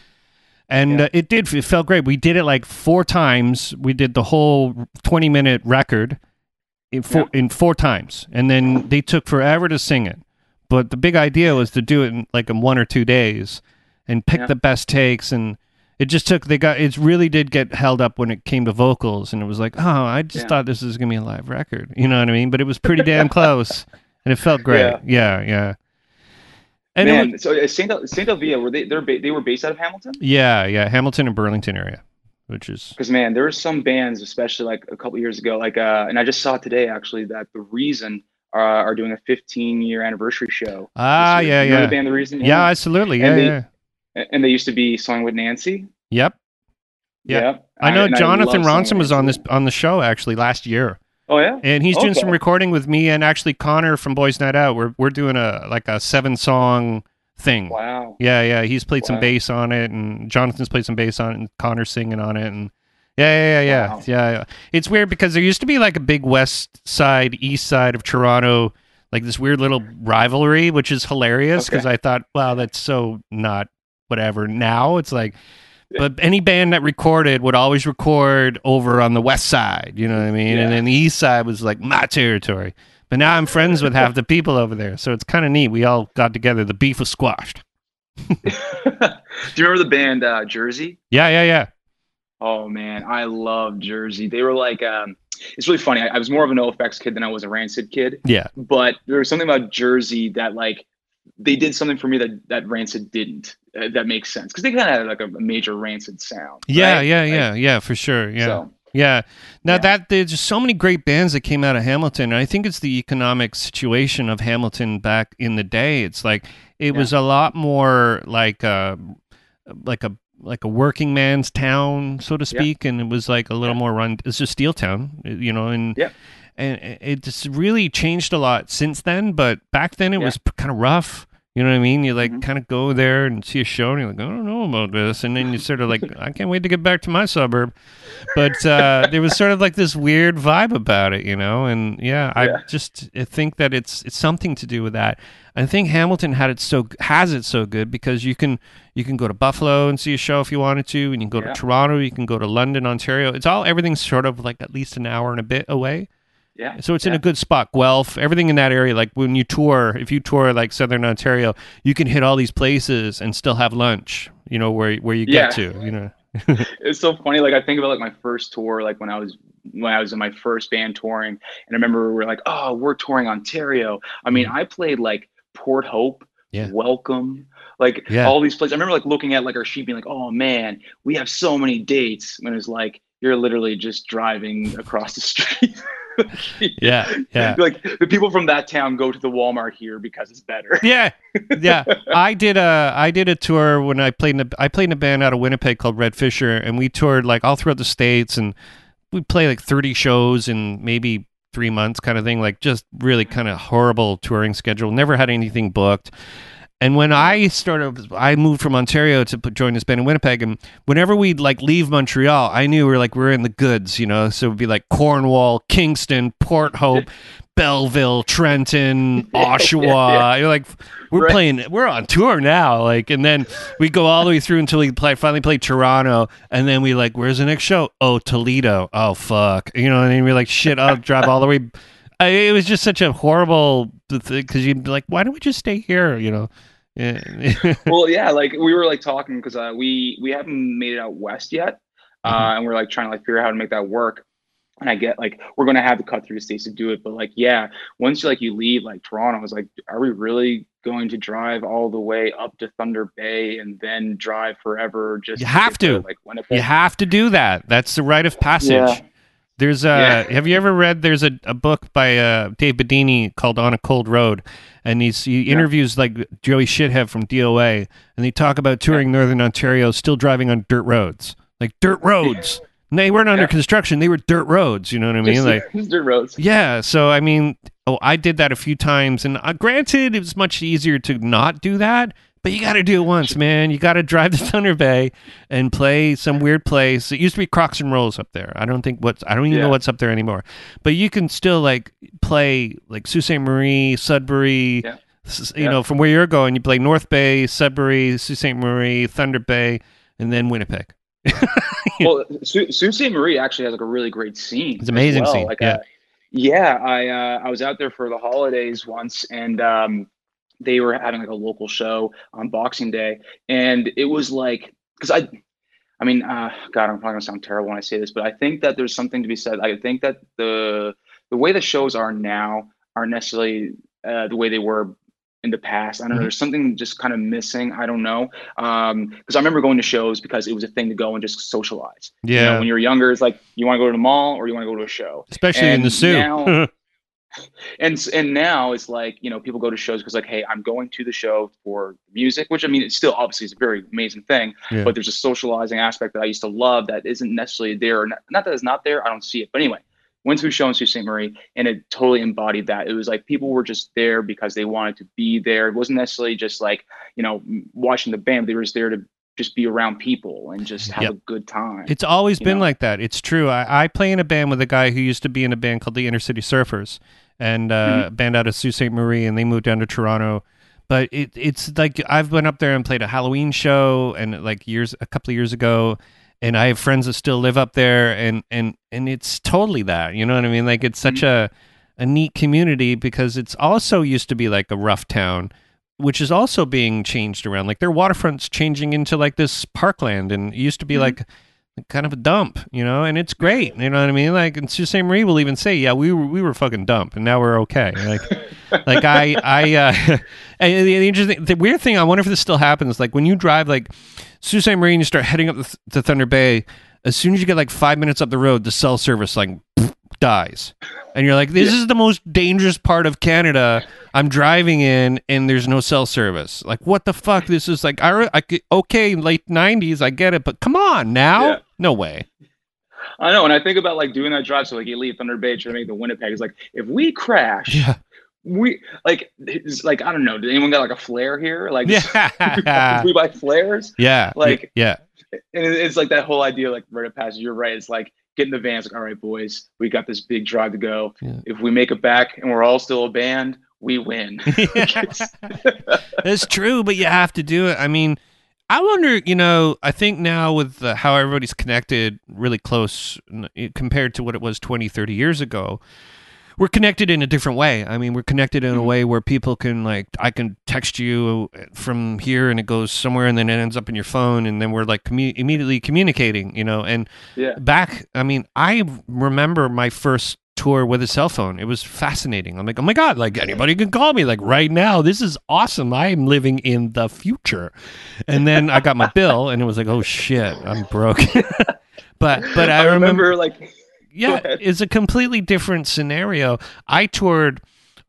And uh, it did. It felt great. We did it like four times. We did the whole twenty minute record in four in four times, and then they took forever to sing it. But the big idea was to do it in like in one or two days, and pick Yeah. the best takes and it just took they got it really did get held up when it came to vocals and it was like oh i just Yeah. thought this was gonna be a live record you know what i mean but it was pretty damn close and it felt great yeah Yeah. yeah, and Man, was- so uh, Saint Saint Alvia were they? They're ba- they were based out of Hamilton. yeah yeah hamilton and burlington area which is Because man, there were some bands, especially like a couple years ago, like uh, and I just saw today actually that the Reason uh, are doing a 15 year anniversary show. ah yeah You know yeah the band The Reason. yeah absolutely yeah And they- yeah And they used to be song with Nancy. yep Yeah. Yep. i know and jonathan love ronson was on this on the show actually last year Oh yeah. and he's doing some recording with me and actually connor from boys night out we're, we're doing a like a seven song thing Wow. Yeah, yeah. He's played some bass on it, and Jonathan's played some bass on it, and Connor's singing on it, and yeah, yeah, yeah, yeah, Wow. yeah, yeah. It's weird because there used to be like a big west side, east side of Toronto, like this weird little rivalry, which is hilarious because Okay. I thought, wow, that's so not whatever. Now it's like. But any band that recorded would always record over on the west side, you know what I mean? And then the east side was like my territory. But now I'm friends with half the people over there, so it's kind of neat. We all got together. The beef was squashed. Do you remember the band uh, Jersey? Yeah, yeah, yeah. Oh man, I love Jersey. They were like, um, it's really funny. I, I was more of a NoFX kid than I was a Rancid kid. Yeah. but there was something about Jersey that like they did something for me that that Rancid didn't. Uh, that makes sense because they kind of had like a, a major Rancid sound. Yeah, right? yeah, Like, yeah, yeah, for sure. Yeah. So yeah. Now Yeah. that there's just so many great bands that came out of Hamilton. And I think it's the economic situation of Hamilton back in the day. It's like it Yeah. was a lot more like a like a like a working man's town, so to Yeah. speak, and it was like a little Yeah. more run. It's just steel town, you know, and Yeah. and it just really changed a lot since then. But back then it Yeah. was kind of rough. You know what I mean? You like Mhm. kind of go there and see a show, and you're like, I don't know about this, and then you sort of like, I can't wait to get back to my suburb. But uh, there was sort of like this weird vibe about it, you know. And yeah, I just I think that it's it's something to do with that. I think Hamilton had it so has it so good because you can you can go to Buffalo and see a show if you wanted to, and you can go Yeah. to Toronto, you can go to London, Ontario. It's all everything's sort of like at least an hour and a bit away. yeah, So it's in a good spot. Guelph, everything in that area. Like when you tour, if you tour like Southern Ontario, you can hit all these places and still have lunch. You know where where you get Yeah. to. You know. it's so funny. Like I think about like my first tour, like when I was when I was in my first band touring, and I remember we were like, oh, we're touring Ontario. I mean, mm. I played like Port Hope, Yeah. Welcome, like Yeah. all these places. I remember like looking at like our sheet, being like, oh man, we have so many dates. When it's like you're literally just driving across the street. Yeah, yeah. Like the people from that town go to the Walmart here because it's better. Yeah, yeah. I did a I did a tour when I played in a, I played in a band out of Winnipeg called Red Fisher, and we toured like all throughout the states, and we play like thirty shows in maybe three months, kind of thing. Like just really kind of horrible touring schedule. Never had anything booked. And when mm-hmm. I started, I moved from Ontario to join this band in Winnipeg. And whenever we'd like leave Montreal, I knew we are like we are in the goods, you know. So it'd be like Cornwall, Kingston, Port Hope, Belleville, Trenton, Oshawa. yeah. You're like we're right. playing, we're on tour now. Like, and then we go all the way through until we play finally play Toronto, and then we like, where's the next show? Oh, Toledo. Oh fuck, you know. And then we're like, shit, I'll drive all the way. I, it was just such a horrible thing because you'd be like, why don't we just stay here? You know. Yeah. well, yeah, like we were like talking because uh, we we haven't made it out west yet, uh, mm-hmm. and we're like trying to like figure out how to make that work. And I get like we're gonna have to cut through the states to do it, but like yeah, once you like you leave like Toronto, I was like, are we really going to drive all the way up to Thunder Bay and then drive forever? Just you have to, to like Winnipeg? You have to do that. That's the rite of passage. Yeah. There's a. Yeah. Have you ever read? There's a, a book by uh, Dave Bidini called On a Cold Road, and he's he interviews yeah. like Joey Shithead from DOA, and they talk about touring. Northern Ontario, still driving on dirt roads, like dirt roads. They weren't under construction; they were dirt roads. You know what I mean? Just, like dirt roads. Yeah. So I mean, oh, I did that a few times, and uh, granted, it was much easier to not do that but you got to do it once, man. You got to drive to Thunder Bay and play some weird place. It used to be Crocs and Rolls up there. I don't think what's I don't even yeah. know what's up there anymore. But you can still like play like Sault Ste. Marie, Sudbury. Yeah. You yeah. know, from where you're going, you play North Bay, Sudbury, Sault Ste. Marie, Thunder Bay, and then Winnipeg. well, Sault Ste. Marie actually has like a really great scene. It's amazing well. scene. Like, yeah. Uh, yeah, I uh, I was out there for the holidays once, and um, they were having like a local show on Boxing Day, and it was like because I, I mean, uh, God, I'm probably gonna sound terrible when I say this, but I think that there's something to be said. I think that the the way the shows are now aren't necessarily uh, the way they were in the past. I don't know. Mm-hmm. There's something just kind of missing. I don't know. Um, because I remember going to shows because it was a thing to go and just socialize. Yeah. You know, when you're younger, it's like you want to go to the mall or you want to go to a show. Especially and in the Soo. and and now it's like you know people go to shows because like hey i'm going to the show for music which i mean it's still obviously is a very amazing thing yeah. but there's a socializing aspect that i used to love that isn't necessarily there not, not that it's not there i don't see it but anyway went to a show in Sault Ste. Marie and it totally embodied that. It was like people were just there because they wanted to be there. It wasn't necessarily just like, you know, watching the band. They were just there to just be around people and just have yep. a good time. It's always been know? like that. It's true. I, I, play in a band with a guy who used to be in a band called the Inner City Surfers and uh, mm-hmm. band out of Sault Ste. Marie, and they moved down to Toronto. But it, it's like I've been up there and played a Halloween show, and like years, a couple of years ago, and I have friends that still live up there, and and and it's totally that. You know what I mean? Like it's such mm-hmm. a a neat community because it's also used to be like a rough town which is also being changed around. Like their waterfront's changing into like this parkland, and it used to be mm-hmm. like kind of a dump, you know, and it's great. You know what I mean? Like, and Sault Marie will even say, "Yeah, we were we were fucking dump, and now we're okay." Like, like I I uh, and the, the, interesting, the weird thing, I wonder if this still happens. Like when you drive like Sault Ste. Marie and you start heading up the, to Thunder Bay, as soon as you get like five minutes up the road, the cell service like dies, and you're like, "This yeah. is the most dangerous part of Canada." I'm driving in and there's no cell service. Like, what the fuck? This is like, I, I okay, late '90s, I get it, but come on now, yeah. no way. I know, and I think about like doing that drive. So like, you leave Thunder Bay trying to make the Winnipeg. It's like if we crash, yeah. we like, it's like I don't know. Did anyone got like a flare here? Like, yeah, we buy flares. Yeah, like yeah, and it's like that whole idea, like rite of passage. You're right. It's like get in the van. It's like, all right, boys, we got this big drive to go. Yeah. If we make it back and we're all still a band, we win. That's true, but you have to do it. I mean, I wonder, you know, I think now with uh, how everybody's connected really close compared to what it was 20, 30 years ago, we're connected in a different way. I mean, we're connected in a mm-hmm. way where people can like I can text you from here and it goes somewhere and then it ends up in your phone and then we're like commu- immediately communicating, you know. And yeah. back, I mean, I remember my first tour with a cell phone. It was fascinating. I'm like, oh my god, like anybody can call me like right now. This is awesome. I am living in the future. And then I got my bill, and it was like, oh shit, I'm broke. but but I, I remember, remember like yeah, it's a completely different scenario. I toured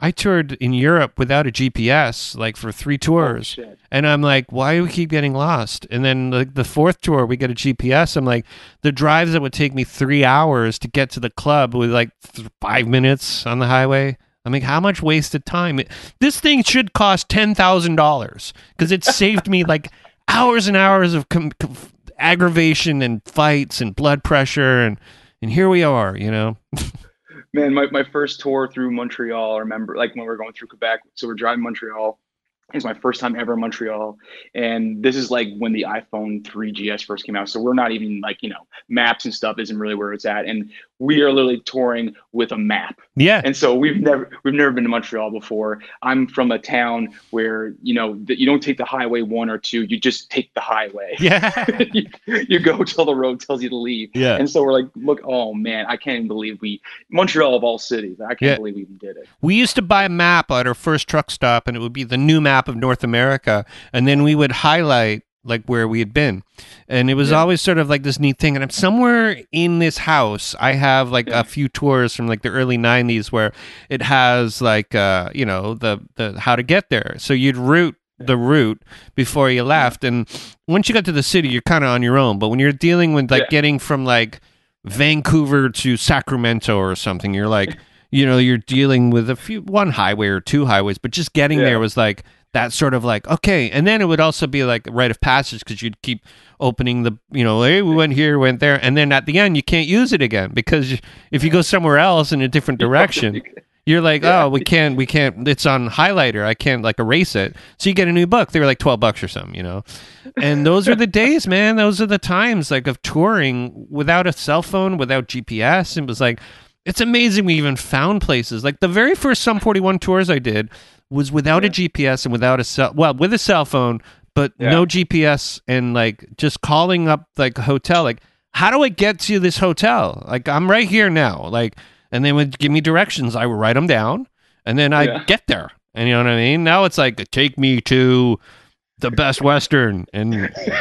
I toured in Europe without a GPS, like for three tours. Oh, and I'm like, why do we keep getting lost? And then like the fourth tour, we get a GPS. I'm like, the drives that would take me three hours to get to the club with like th- five minutes on the highway. I mean, how much wasted time? This thing should cost ten thousand dollars because it saved me like hours and hours of com- com- aggravation and fights and blood pressure and and here we are, you know. Man, my, my first tour through Montreal, I remember like when we were going through Quebec. So we're driving Montreal it's my first time ever in Montreal. And this is like when the iPhone 3GS first came out. So we're not even like, you know, maps and stuff isn't really where it's at. And we are literally touring with a map. Yeah. And so we've never we've never been to Montreal before. I'm from a town where, you know, that you don't take the highway one or two, you just take the highway. Yeah. you, you, go till the road tells you to leave. Yeah. And so we're like, look, oh man, I can't even believe we Montreal of all cities. I can't yeah. believe we even did it. We used to buy a map at our first truck stop and it would be the new map of North America. And then we would highlight like where we had been. And it was yeah. always sort of like this neat thing. And i'm somewhere in this house i have like yeah. a few tours from like the early 90s where it has like uh you know the the how to get there. So you'd route the route before you left. And once you got to the city you're kind of on your own. But when you're dealing with like yeah. getting from like vancouver to sacramento or something you're like you know you're dealing with a few one highway or two highways. But just getting there was like that sort of like okay. And then it would also be like rite of passage because you'd keep opening the you know hey we went here went there. And then at the end you can't use it again because if you go somewhere else in a different direction you're like oh we can't we can't it's on highlighter i can't like erase it. So you get a new book they were like 12 bucks or something you know? And those are the days man. Those are the times like of touring without a cell phone without gps it was like it's amazing we even found places. Like the very first sum 41 tours i did was without yeah. a GPS and without a cell well with a cell phone but yeah. no GPS and like just calling up like a hotel like how do I get to this hotel like I'm right here now like and they would give me directions I would write them down and then I yeah. get there and you know what I mean now it's like take me to the best western and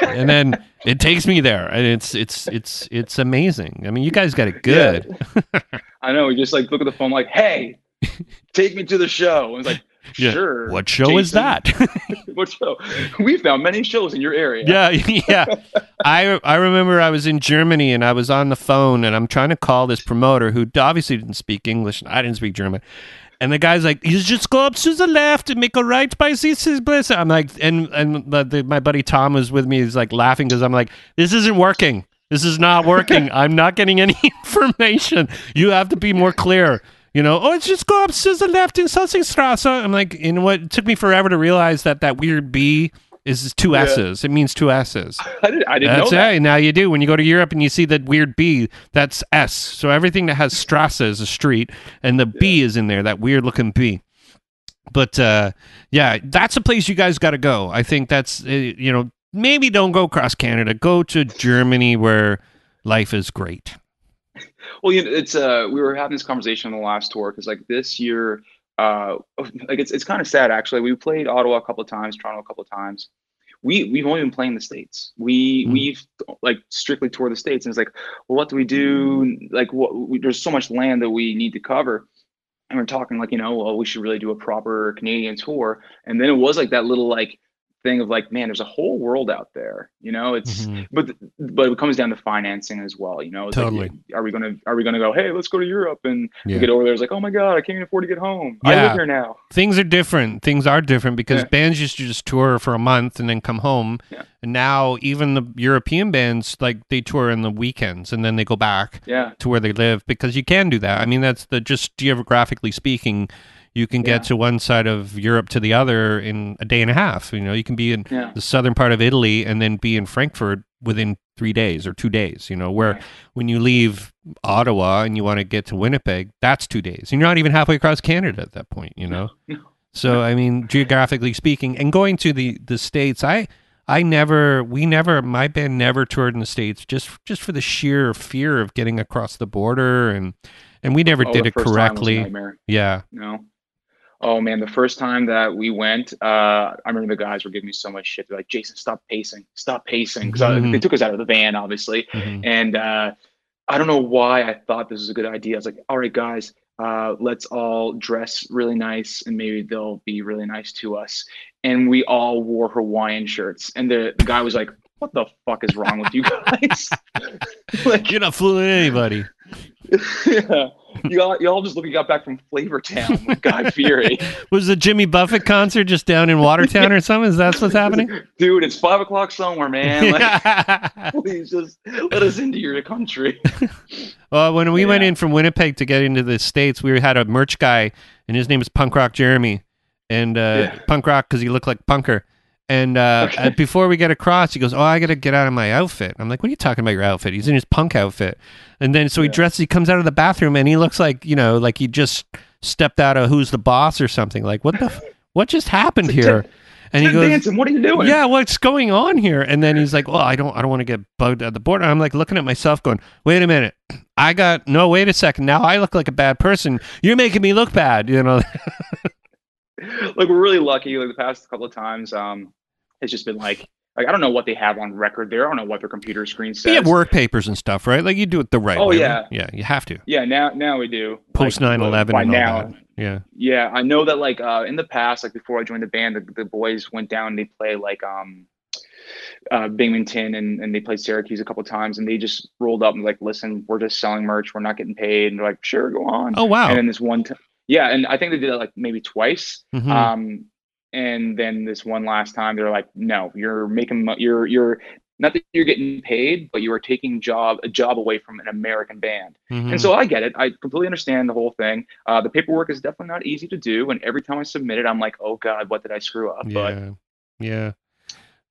and then it takes me there and it's it's it's it's amazing I mean you guys got it good yeah. I know we just like look at the phone like hey take me to the show and it's like yeah. Sure. What show Jason. is that? what show? We found many shows in your area. Yeah, yeah. I I remember I was in Germany and I was on the phone and I'm trying to call this promoter who obviously didn't speak English and I didn't speak German. And the guy's like, "You just go up to the left and make a right by this place." I'm like, and and the, the, my buddy Tom was with me. He's like laughing because I'm like, "This isn't working. This is not working. I'm not getting any information. You have to be more clear." You know, oh, it's just go up to the left in Sussingstrasse. I'm like, you know what? It took me forever to realize that that weird B is two yeah. S's. It means two S's. I, did, I didn't that's know that. Now you do. When you go to Europe and you see that weird B, that's S. So everything that has Strasse is a street, and the yeah. B is in there, that weird looking B. But uh, yeah, that's a place you guys got to go. I think that's, uh, you know, maybe don't go across Canada. Go to Germany where life is great. Well, you know, it's uh, we were having this conversation on the last tour because like this year, uh, like it's it's kind of sad actually. We played Ottawa a couple of times, Toronto a couple of times. We we've only been playing the states. We mm. we've like strictly toured the states, and it's like, well, what do we do? Like, what we, there's so much land that we need to cover and we're talking like you know well we should really do a proper canadian tour and then it was like that little like thing of like, man, there's a whole world out there, you know. It's mm-hmm. but but it comes down to financing as well, you know. It's totally. Like, are we gonna are we gonna go? Hey, let's go to Europe and yeah. get over there. It's like, oh my god, I can't even afford to get home. Yeah. I live here now. Things are different. Things are different because yeah. bands used to just tour for a month and then come home. Yeah. And now even the European bands like they tour in the weekends and then they go back yeah. to where they live because you can do that. I mean, that's the just geographically speaking you can get yeah. to one side of Europe to the other in a day and a half. You know, you can be in yeah. the southern part of Italy and then be in Frankfurt within three days or two days. You know, where right. when you leave Ottawa and you want to get to Winnipeg, that's two days. And you're not even halfway across Canada at that point. You know, so I mean, geographically speaking, and going to the the states, I. I never, we never, my band never toured in the states just just for the sheer fear of getting across the border and and we never oh, did it correctly. Yeah. No. Oh man, the first time that we went, uh, I remember the guys were giving me so much shit. They're like, "Jason, stop pacing, stop pacing," because mm-hmm. they took us out of the van, obviously. Mm-hmm. And uh, I don't know why I thought this was a good idea. I was like, "All right, guys, uh, let's all dress really nice, and maybe they'll be really nice to us." And we all wore Hawaiian shirts, and the, the guy was like, "What the fuck is wrong with you guys?" like, You're not fooling anybody. yeah you all, you all just looking got back from Flavor Town with Guy Fieri. Was the Jimmy Buffett concert just down in Watertown or something? Is that what's happening? Dude, it's five o'clock somewhere, man. Like, please just let us into your country. well, when we went in from Winnipeg to get into the states, we had a merch guy, and his name is Punk Rock Jeremy, and uh, Yeah. Punk Rock because he looked like punker. And uh, Okay. uh, before we get across, he goes, "Oh, I got to get out of my outfit." I'm like, "What are you talking about your outfit?" He's in his punk outfit, and then so he Yeah. dresses. He comes out of the bathroom, and he looks like you know, like he just stepped out of Who's the Boss or something. Like, what the, f- what just happened here? And he goes, Danson, what are you doing? yeah, what's going on here? And then he's like, well, I don't, I don't want to get bugged at the border. I'm like looking at myself, going, wait a minute, I got no, wait a second. Now I look like a bad person. You're making me look bad. You know? like we're really lucky. Like the past couple of times, um, it's just been like like I don't know what they have on record there. I don't know what their computer screen says. you have work papers and stuff, right? Like you do it the right Oh, way. yeah. right? yeah, you have to Yeah, now now we do. post Like, 9/11 by now, that. Yeah, Yeah, I know that like uh, in the past, like before I joined the band, the, the boys went down and they play like um uh Binghamton and, and they played Syracuse a couple times and they just rolled up and like, listen, we're just selling merch, we're not getting paid. And they're like, sure, go on. Oh wow. And then this one time yeah, and I think they did it like maybe twice. Mhm. Um and then this one last time they're like, no, you're making you're you're not that you're getting paid, but you are taking job a job away from an American band. Mhm. And so I get it. I completely understand the whole thing. Uh, the paperwork is definitely not easy to do. And every time I submit it, I'm like, oh God, what did I screw up? But yeah, yeah.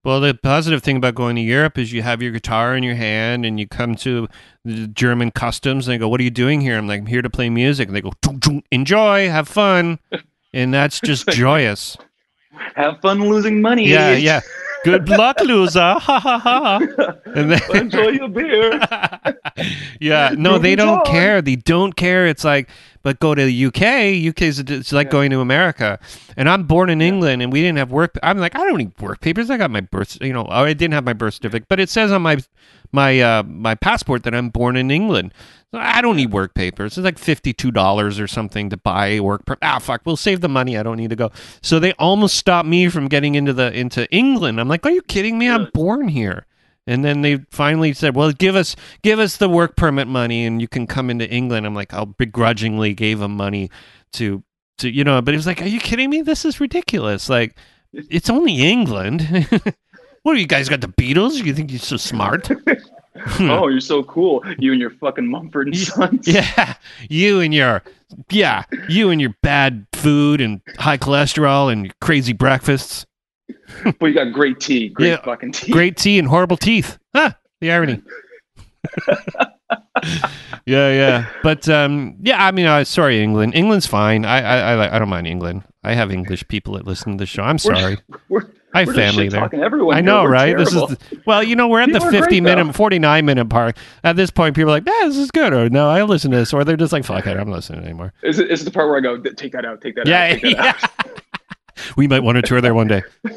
Well, the positive thing about going to Europe is you have your guitar in your hand and you come to the German customs and they go, "What are you doing here?" I'm like, "I'm here to play music." And they go, "Tung, tung, "Enjoy, have fun," and that's just joyous. Have fun losing money. Yeah, yeah. Good luck, loser. Ha ha ha. And then- Enjoy your beer. yeah, no, they don't on. care. They don't care. It's like, but go to the UK. UK is it's like Yeah. going to America. And I'm born in England, and we didn't have work. I'm like, I don't need work papers. I got my birth. You know, I didn't have my birth certificate, but it says on my my uh, my passport that I'm born in England. I don't need work papers. It's like fifty two dollars or something to buy work. Per- ah, fuck. We'll save the money. I don't need to go. So they almost stopped me from getting into the into England. I'm like, are you kidding me? I'm born here. And then they finally said, "Well, give us give us the work permit money, and you can come into England." I'm like, I begrudgingly gave them money to to you know, but it was like, "Are you kidding me? This is ridiculous! Like, it's only England. what have you guys got the Beatles? You think you're so smart? oh, you're so cool. You and your fucking Mumford and Sons. yeah, you and your yeah, you and your bad food and high cholesterol and your crazy breakfasts, But you got great tea. Great Yeah, fucking tea. great tea and horrible teeth. Huh? The irony." yeah, yeah, but um, yeah. I mean, uh, sorry, England. England's fine. I, I, I, I don't mind England. I have English people that listen to the show. I'm We're- sorry. We're, I have family there. I know, right? This is the, well, you know, we're at the People are great, 50 minute, though. 49 minute part. At this point, people are like, "Yeah, this is good," or "No, I listen to this," or they're just like, "Fuck it, I'm not listening anymore." Is it, is the part where I go, take that out, take that Yeah, out, take that yeah. we might want to tour there one day.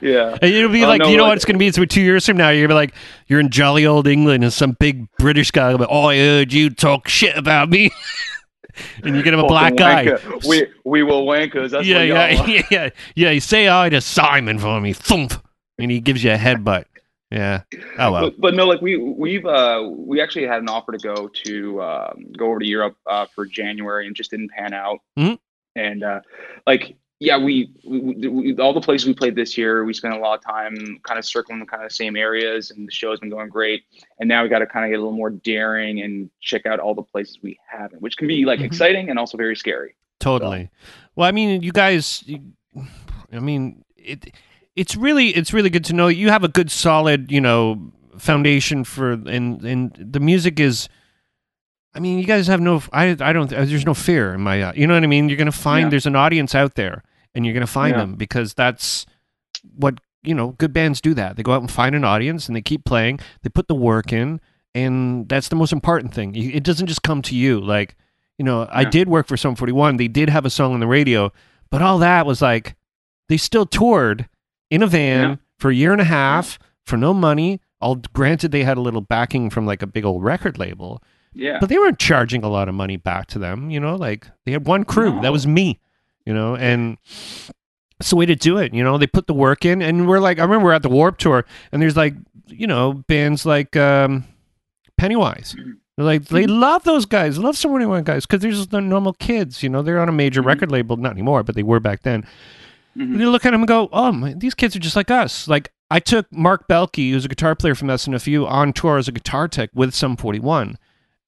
yeah. And it'll be Oh, like, you know like- what it's going to be? It's two years from now. You're going to be like, you're in jolly old England, and some big British guy will be, "Oh, I heard you talk shit about me," and you get have a black guy. We we will wankers. That's yeah, yeah, yeah, yeah, yeah. You say hi to Simon for me, thump, and he gives you a headbutt. Yeah. Oh well. But, but no, like we we've uh we actually had an offer to go to um, go over to Europe uh, for January and just didn't pan out. Mhm. And uh, like yeah, we, we, we all the places we played this year, we spent a lot of time kind of circling the kind of same areas, and the show's been going great. And now we got to kind of get a little more daring and check out all the places we haven't, which can be like Mhm. exciting and also very scary. Totally. Well, I mean, you guys. you- I mean, it. It's really, it's really good to know you have a good, solid, you know, foundation for, and and the music is. I mean, you guys have no. I I don't. There's no fear in my. Uh, you know what I mean? You're gonna find Yeah. there's an audience out there, and you're gonna find Yeah. them because that's what you know. Good bands do that. They go out and find an audience, and they keep playing. They put the work in, and that's the most important thing. It doesn't just come to you. Like, you know, I did work for Sum 41. They did have a song on the radio, but all that was like, they still toured in a van Yeah. for a year and a half for no money. All granted, they had a little backing from like a big old record label, Yeah. but they weren't charging a lot of money back to them. You know, like they had one crew. That was me. You know, and it's the way to do it. You know, they put the work in, and we're like, I remember we're at the Warped Tour, and there's like, you know, bands like um, Pennywise, They're like they love those guys, love Sum 41 guys because they're just the normal kids. You know, they're on a major Mhm. record label, not anymore, but they were back then. Mhm. And you look at them and go, "Oh, my, these kids are just like us." Like I took Marc Belke, who's a guitar player from SNFU, on tour as a guitar tech with Sum 41,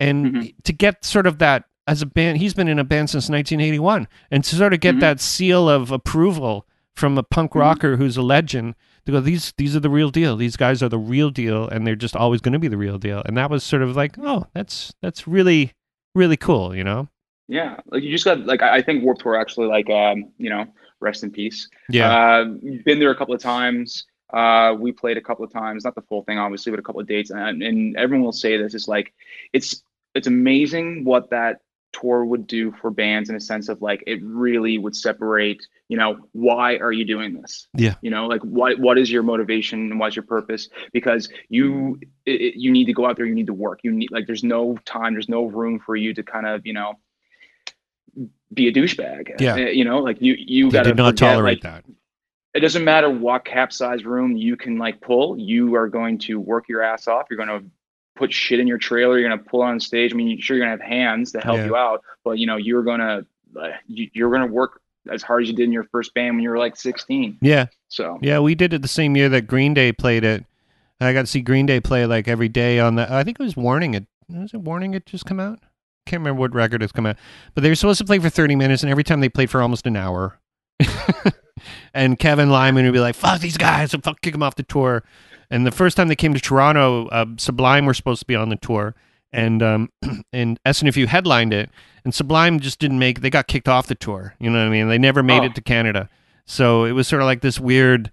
and Mhm. to get sort of that as a band, he's been in a band since 1981, and to sort of get Mhm. that seal of approval from a punk Mhm. rocker who's a legend to go, these these are the real deal. These guys are the real deal, and they're just always going to be the real deal. And that was sort of like, oh, that's that's really really cool, you know? Yeah, like you just got like I I think Warped Tour actually like um you know rest in peace. Yeah, Uh, been there a couple of times. Uh, we played a couple of times, not the full thing, obviously, but a couple of dates. And, and everyone will say this is like, it's it's amazing what that tour would do for bands in a sense of like it really would separate. You know, why are you doing this? Yeah. You know, like what what is your motivation and what's your purpose? Because you it, you need to go out there, you need to work. You need like there's no time, there's no room for you to kind of you know be a douchebag. Yeah. Uh, You know, like you you got to did not tolerate that. it doesn't matter what capsize room you can like pull you are going to work your ass off you're going to put shit in your trailer you're going to pull on stage i mean sure you're going to have hands to help Yeah. you out but you know you're going to uh, you, you're going to work as hard as you did in your first band when you were like 16 Yeah, so Yeah, we did it the same year that Green Day played it. I got to see Green Day play like every day on the. I think it was Warning. It was it Warning. It just come out. Can't remember what record it's come out, but they were supposed to play for thirty minutes, and every time they played for almost an hour. and Kevin Lyman would be like, "Fuck these guys!" fuck kick them off the tour. And the first time they came to Toronto, uh, Sublime were supposed to be on the tour, and um, and SNFU headlined it, and Sublime just didn't make. They got kicked off the tour. You know what I mean? They never made Oh. it to Canada. So it was sort of like this weird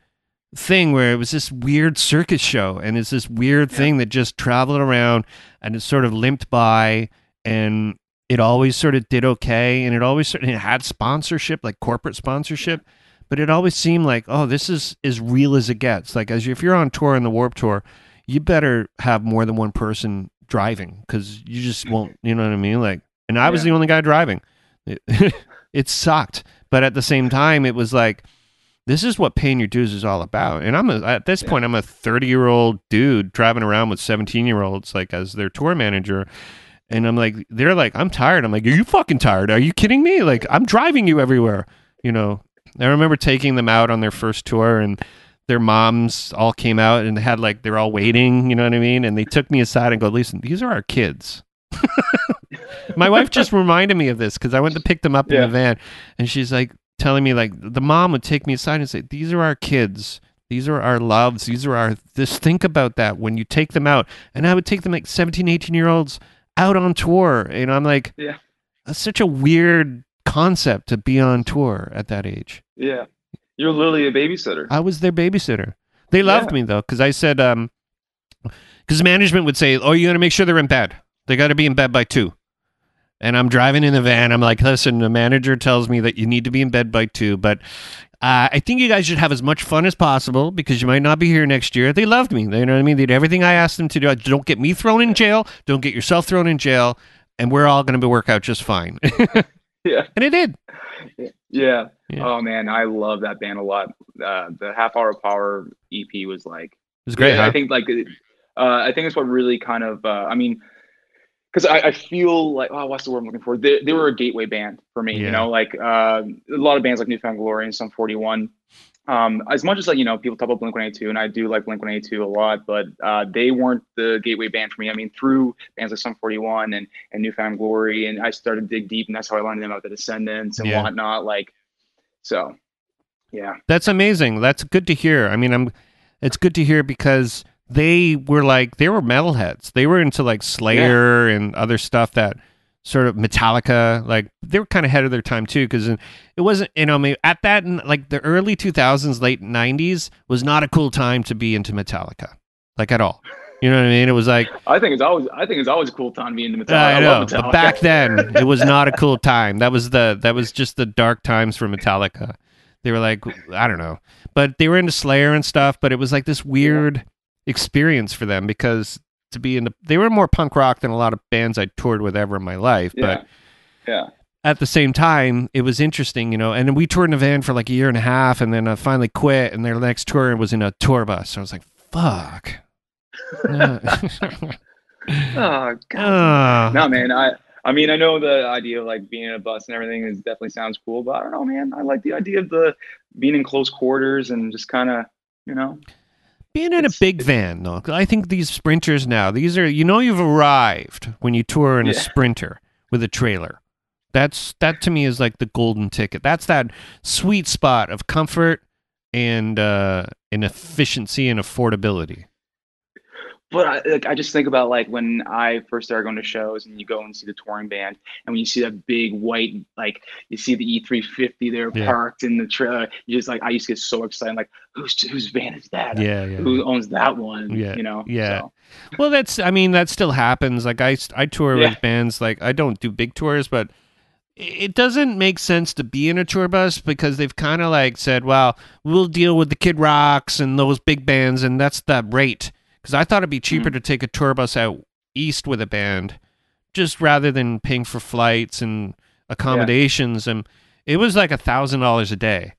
thing where it was this weird circus show and it's this weird Yeah. thing that just traveled around and it sort of limped by and it always sort of did okay and it always sort it had sponsorship like corporate sponsorship but it always seemed like oh this is as real as it gets. Like as you, if you're on tour in the warped tour you better have more than one person driving because you just mm-hmm. won't you know what i mean? Like and i was Yeah. the only guy driving. It, it sucked but at the same time it was like this is what paying your dues is all about. And i'm a, at this Yeah. point i'm a 30 year old dude driving around with 17 year olds like as their tour manager. And i'm like they're like i'm tired. I'm like are you fucking tired? Are you kidding me? Like i'm driving you everywhere you know i remember taking them out on their first tour and their moms all came out and they had like they're all waiting you know what i mean? And they took me aside and go listen these are our kids. My wife just reminded me of this because i went to pick them up in the van and she's like telling me like the mom would take me aside and say these are our kids. These are our loves. These are our just think about that when you take them out. And i would take them like 17 18 year olds out on tour and i'm like Yeah. that's such a weird concept to be on tour at that age yeah you're literally a babysitter I was their babysitter. They loved Yeah. me though, because I said, um, because management would say, "Oh, you got to make sure they're in bed. They got to be in bed by two. And I'm driving in the van. I'm like, listen, the manager tells me that you need to be in bed by two, but uh, I think you guys should have as much fun as possible because you might not be here next year. They loved me. They you know what I mean. They did everything I asked them to do. Don't get me thrown in jail. Don't get yourself thrown in jail. And we're all going to work out just fine. yeah and it did. yeah Yeah. oh man i love that band a lot uh the half hour power ep was like It was great. Yeah, huh? I think like uh, I think it's what really kind of uh, I mean because I, I feel like oh what's the word I'm looking for they, they were a gateway band for me Yeah. you know like uh, a lot of bands like New Found Glory and Sum 41 um, as much as like you know people talk about Blink 182 and I do like Blink 182 a lot but uh, they weren't the gateway band for me I mean through bands like Sum 41 and and New Found Glory and I started to dig deep and that's how I learned them about the Descendents and Yeah. whatnot like so yeah That's amazing. That's good to hear. I mean, I'm. It's good to hear because they were like they were metalheads. They were into like Slayer and other stuff that sort of Metallica. Like they were kind of ahead of their time too because it wasn't you know I mean, at that like the early 2000s, late 90s was not a cool time to be into Metallica, like at all. You know what I mean? It was like I think it's always I think it's always a cool time being in the Metallica I know, love but back then it was not a cool time. That was the that was just the dark times for Metallica. They were like I don't know, but they were into Slayer and stuff. But it was like this weird experience for them because to be in the they were more punk rock than a lot of bands I toured with ever in my life. yeah But yeah at the same time, it was interesting, you know. And then we toured in a van for like a year and a half, and then I finally quit. And their next tour was in a tour bus. So I was like, "Fuck." Oh god. No, man. I I mean, I know the idea of like being in a bus and everything is definitely sounds cool, but I don't know, man. I like the idea of the being in close quarters and just kind of, you know. Being in a big van, though, I think these sprinters now, these are, you know, you've arrived when you tour in a sprinter with a trailer. That's, that to me is like the golden ticket. That's that sweet spot of comfort and, uh, and efficiency and affordability. But I, like, I just think about like when I first started going to shows and you go and see the touring band and when you see that big white like you see the E350 there Yeah. parked in the trailer, you just like I used to get so excited like who's whose van is that? Yeah, yeah. Who owns that one? Yeah, You know? yeah. So, Well, that's. I mean, that still happens. Like I, I tour Yeah. with bands. Like I don't do big tours, but it doesn't make sense to be in a tour bus because they've kind of like said, "Well, we'll deal with the Kid Rocks and those big bands, and that's the rate." Because I thought it'd be cheaper Mm. to take a tour bus out east with a band, just rather than paying for flights and accommodations. And it was like a thousand dollars a day,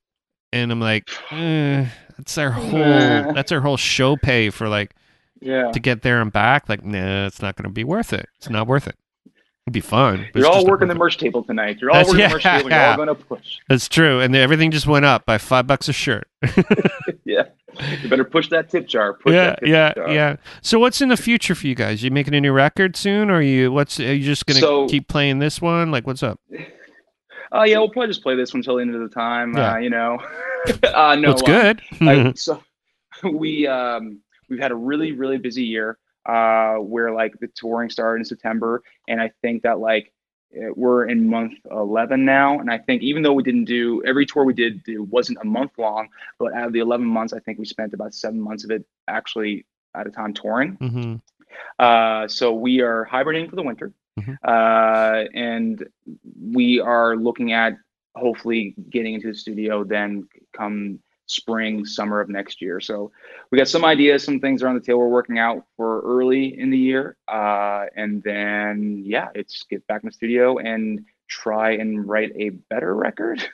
and I'm like, eh, that's our whole. Nah. That's our whole show pay for like yeah. to get there and back, like, nah, it's not going to be worth it. It's not worth it. It'd be fun. You're all working the merch table tonight. You're all That's- working yeah, the merch table. You're yeah. all gonna push. That's true, and everything just went up by five bucks a shirt. Yeah. You better push that tip jar. Push yeah, that tip yeah, jar. yeah. So, what's in the future for you guys? You making a new record soon, or are you? What's are you just gonna So- keep playing this one? Like, what's up? Oh yeah, we'll probably just play this one until the end of the time. Yeah. Uh, you know. uh no. What's uh, good? I, so we um we've had a really really busy year uh where like the touring started in September and I think that like we're in month 11 now and I think even though we didn't do every tour we did it wasn't a month long but out of the 11 months I think we spent about 7 months of it actually at a time touring. Hmm uh, so we are hibernating for the winter, Mhm. uh, and we are looking at hopefully getting into the studio then come spring, summer of next year. So we got some ideas, some things are on the table we're working out for early in the year, uh, and then yeah, it's get back in the studio and try and write a better record.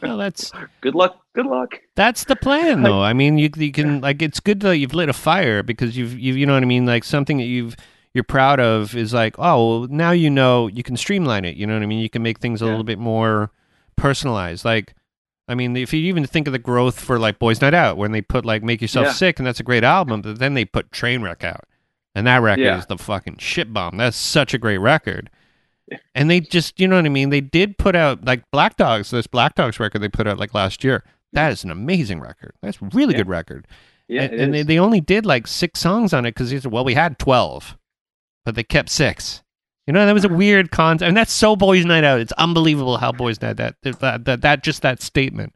Well, that's good luck. Good luck. That's the plan, though. I mean, you you can like it's good that you've lit a fire because you've you you know what I mean. Like something that you've you're proud of is like oh well, now you know you can streamline it. You know what I mean. You can make things a Yeah. little bit more personalized. Like I mean, if you even think of the growth for like Boys Night Out when they put like Make Yourself Yeah. Sick and that's a great album, but then they put Trainwreck out, and that record Yeah. is the fucking shit bomb. That's such a great record. And they just, you know what I mean? They did put out like Black Dogs, this Black Dogs record they put out like last year. That is an amazing record. That's a really Yeah. good record. Yeah, and and they, they only did like six songs on it because they said, well, we had 12, but they kept six. You know, that was a weird concept. And that's so Boys Night Out. It's unbelievable how Boys Night that, that, that, that just that statement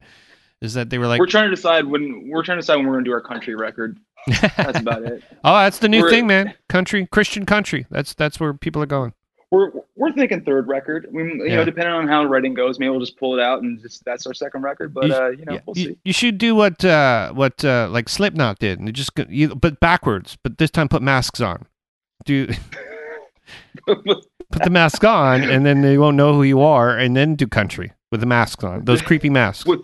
is that they were like, we're trying to decide when we're trying to decide when we're gonna do our country record. That's about it. oh, that's the new We're- thing, man. Country, Christian country. That's, that's where people are going. We're we're thinking third record. We, you Yeah. know, depending on how writing goes, maybe we'll just pull it out and just that's our second record. But You- uh, you know, Yeah, we'll you, see. you should do what uh, what uh, like Slipknot did, and just go- you, but backwards. But this time, put masks on. Do put the mask on, and then they won't know who you are, and then do country with the masks on. Those creepy masks. With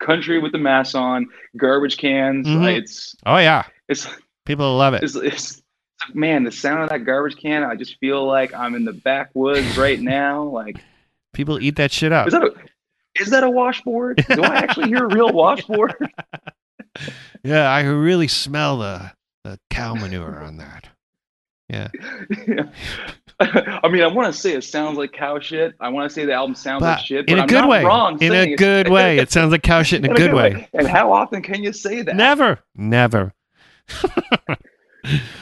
country with the mask on, garbage cans. Mhm. like, it's Oh yeah, it's people love it. it's, it's man, the sound of that garbage can. I just feel like I'm in the backwoods right now. Like, People eat that shit up. is that a is that a washboard? Do I actually hear a real washboard? Yeah, I really smell the the cow manure on that. Yeah, I mean, I want to say it sounds like cow shit. I want to say the album sounds but like shit, in but a I'm good not way. wrong In a it. good way. It sounds like cow shit in a good way. And how often can you say that? Never, never.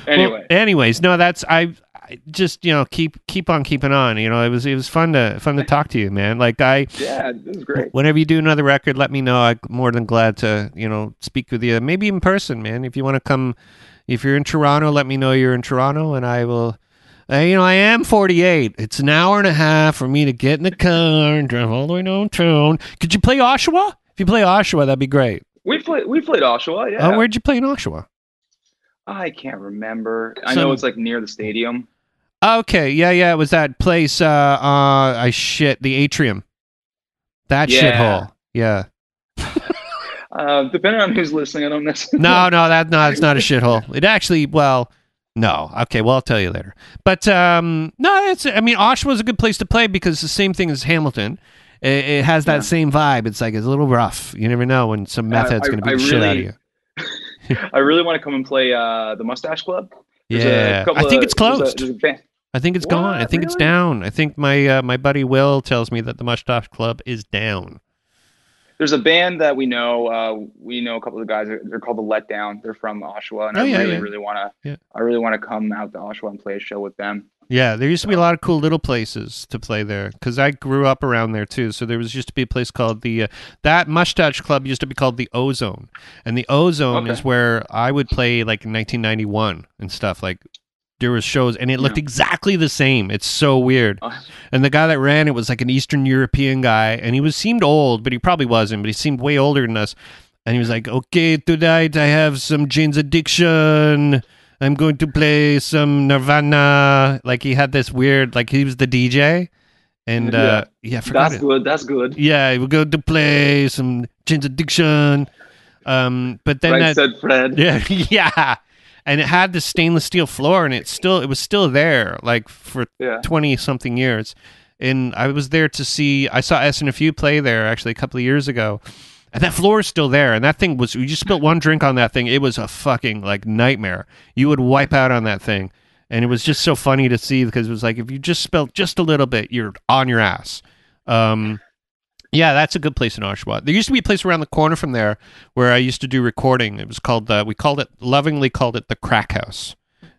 Anyway, Well, anyways, no, that's I, I just you know keep keep on keeping on. You know, it was it was fun to fun to talk to you, man. Like I, yeah, this is great. whenever you do another record, let me know. I'm more than glad to you know speak with you, maybe in person, man. If you want to come, if you're in Toronto, let me know you're in Toronto, and I will. Uh, you know, I am 48. It's an hour and a half for me to get in the car and drive all the way downtown. Could you play Oshawa? If you play Oshawa, that'd be great. We played we played Oshawa. Yeah, Oh, where'd you play in Oshawa? I can't remember. I Some- know it's like near the stadium. Okay, yeah, yeah, it was that place. Uh, uh, I shit the atrium. That Yeah. shithole. Yeah. Uh, depending on who's listening, I don't necessarily. No, no, that no, it's not a shithole. It actually, well, No. Okay. Well, I'll tell you later. But um, no, it's. I mean, Oshawa's a good place to play because it's the same thing as Hamilton. It, it has that Yeah. same vibe. It's like it's a little rough. You never know when some meth I- head's going to be shit out of really- you. I really want to come and play uh, the Mustache Club. There's Yeah, I think of- it's closed. there's a band- I think it's gone. I What? think it's down. I think my uh, my buddy Will tells me that the Mustache Club is down. There's a band that we know. Uh, we know a couple of guys. They're called the Letdown. They're from Oshawa, and Oh, I yeah, really, yeah. really want to. Yeah. I really want to come out to Oshawa and play a show with them. Yeah, there used to be a lot of cool little places to play there because I grew up around there too. So there was used to be a place called the uh, that Mustache Club used to be called the Ozone, and the Ozone Okay. is where I would play like in 1991 and stuff. Like there was shows, and it looked Yeah. exactly the same. It's so weird. Uh, And the guy that ran it was like an Eastern European guy, and he was seemed old, but he probably wasn't. But he seemed way older than us. And he was like, "Okay, tonight I have some Jane's Addiction. I'm going to play some Nirvana." Like he had this weird, like he was the DJ, and uh, yeah, that's it. good. That's good. Yeah, we're going to play some Jane's Addiction. Um, but then right, that, said Fred. yeah, yeah, and it had the stainless steel floor, and it still it was still there, like for Yeah. 20 something years. And I was there to see, I saw SNFU play there actually a couple of years ago. And that floor is still there. And that thing was, you just spilled one drink on that thing. It was a fucking like nightmare. You would wipe out on that thing. And it was just so funny to see because it was like, if you just spilled just a little bit, you're on your ass. Um, yeah, that's a good place in Oshawa. There used to be a place around the corner from there where I used to do recording. It was called, the we called it, lovingly called it the Crack House.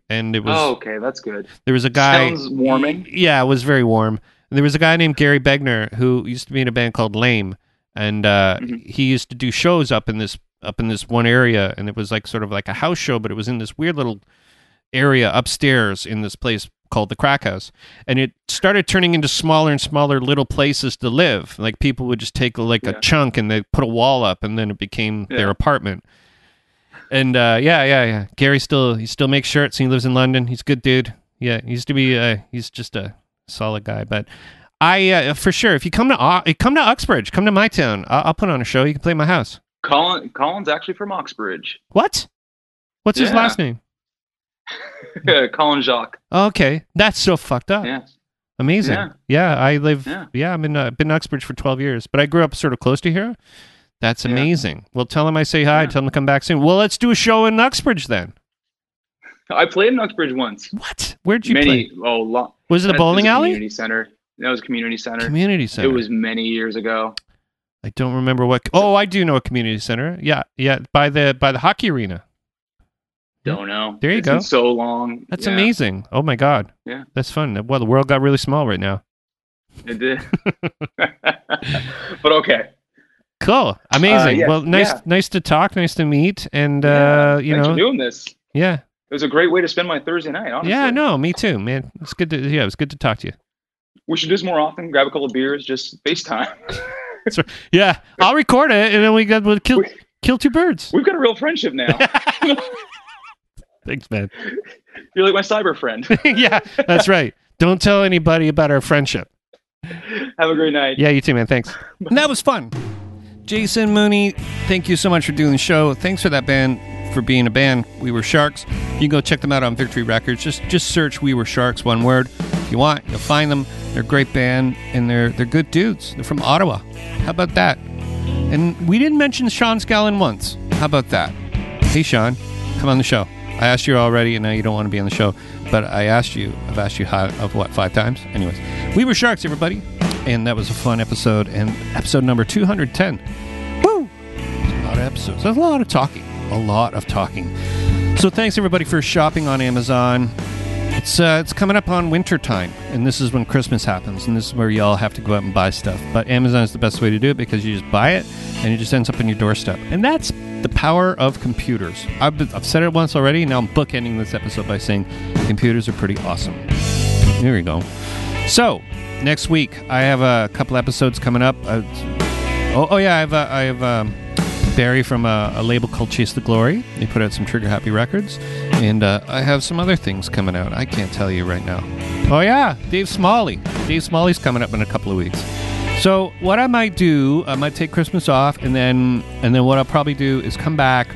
And it was, Oh, okay, that's good. there was a guy. Sounds warming. Yeah, it was very warm. And there was a guy named Gary Begner who used to be in a band called Lame, and uh, Mhm. he used to do shows up in this up in this one area, and it was like sort of like a house show, but it was in this weird little area upstairs in this place called the Crack House, and it started turning into smaller and smaller little places to live. Like people would just take like a chunk and they put a wall up, and then it became their apartment. And uh, yeah, yeah, yeah. Gary still he still makes shirts. And he lives in London. He's a good dude. Yeah, he used to be. Uh, he's just a solid guy. But I uh, for sure, if you come to uh, come to Uxbridge, come to my town. I'll, I'll put on a show. You can play my house. Colin, Colin's actually from Uxbridge. What? What's his last name? Colin Jacques. Okay, that's so fucked up. Yeah. Amazing. Yeah. Yeah, I live. Yeah. Yeah, I'm in. Uh, been in Uxbridge for twelve years, but I grew up sort of close to here. That's Yeah. amazing. Well, tell him I say hi. Yeah. Tell him to come back soon. Well, let's do a show in Uxbridge then. I played in Uxbridge once. What? Where'd you Many, play? oh, long. Was it a bowling alley? Community center. That was community center. Community center. It was many years ago. I don't remember what. Oh, I do know a community center. Yeah, yeah, by the by the hockey arena. Don't know. There you It's go. so long. That's Yeah, amazing. Oh my god. Yeah. That's fun. Well, the world got really small right now. It did. but okay. Cool. Amazing. yeah, well, nice yeah. nice to talk, nice to meet and uh, you Thanks know, for doing this. yeah. It was a great way to spend my Thursday night. Honestly. Yeah, no, me too, man. It's good to yeah, it was good to talk to you. We should do this more often. Grab a couple of beers, just FaceTime. Yeah, I'll record it and then we got we'll kill We- kill two birds. We've got a real friendship now. Thanks, man. You're like my cyber friend. yeah, that's right. Don't tell anybody about our friendship. Have a great night. Yeah, you too, man. Thanks. that was fun. Jason Mooney, thank you so much for doing the show. Thanks for that band for being a band. We were Sharks. You can go check them out on Victory Records. Just just search We Were Sharks, one word. If you want, you'll find them. They're a great band and they're they're good dudes. They're from Ottawa. How about that? And we didn't mention Sean Scallon once. How about that? Hey Sean, come on the show. I asked you already, and now you don't want to be on the show. But I asked you. I've asked you how, of what five times. Anyways, we were sharks, everybody, and that was a fun episode. And episode number two hundred ten. Woo! That's a lot of episodes. That's a lot of talking. A lot of talking. So thanks everybody for shopping on Amazon. It's uh, it's coming up on winter time, and this is when Christmas happens, and this is where y'all have to go out and buy stuff. But Amazon is the best way to do it because you just buy it, and it just ends up on your doorstep, and that's the power of computers. I've, been, I've said it once already, now I'm bookending this episode by saying computers are pretty awesome. There we go. So next week I have a couple episodes coming up. Uh, oh, oh yeah, I have uh, I have um, Barry from a, a label called Chase the Glory. They put out some Trigger Happy records, and uh, I have some other things coming out. I can't tell you right now. Oh yeah, Dave Smalley. Dave Smalley's coming up in a couple of weeks. So what I might do, I might take Christmas off, and then and then what I'll probably do is come back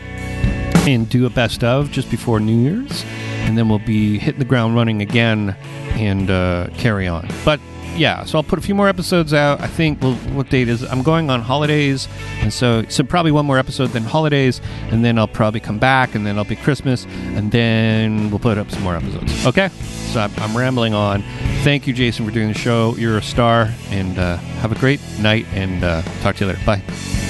and do a best of just before New Year's, and then we'll be hitting the ground running again and uh, carry on. But yeah, so I'll put a few more episodes out. I think well, what date is? I'm going on holidays, and so so probably one more episode then holidays, and then I'll probably come back, and then I'll be Christmas, and then we'll put up some more episodes. Okay, so I'm, I'm rambling on. Thank you, Jason, for doing the show. You're a star, and uh, have a great night, and uh, talk to you later. Bye.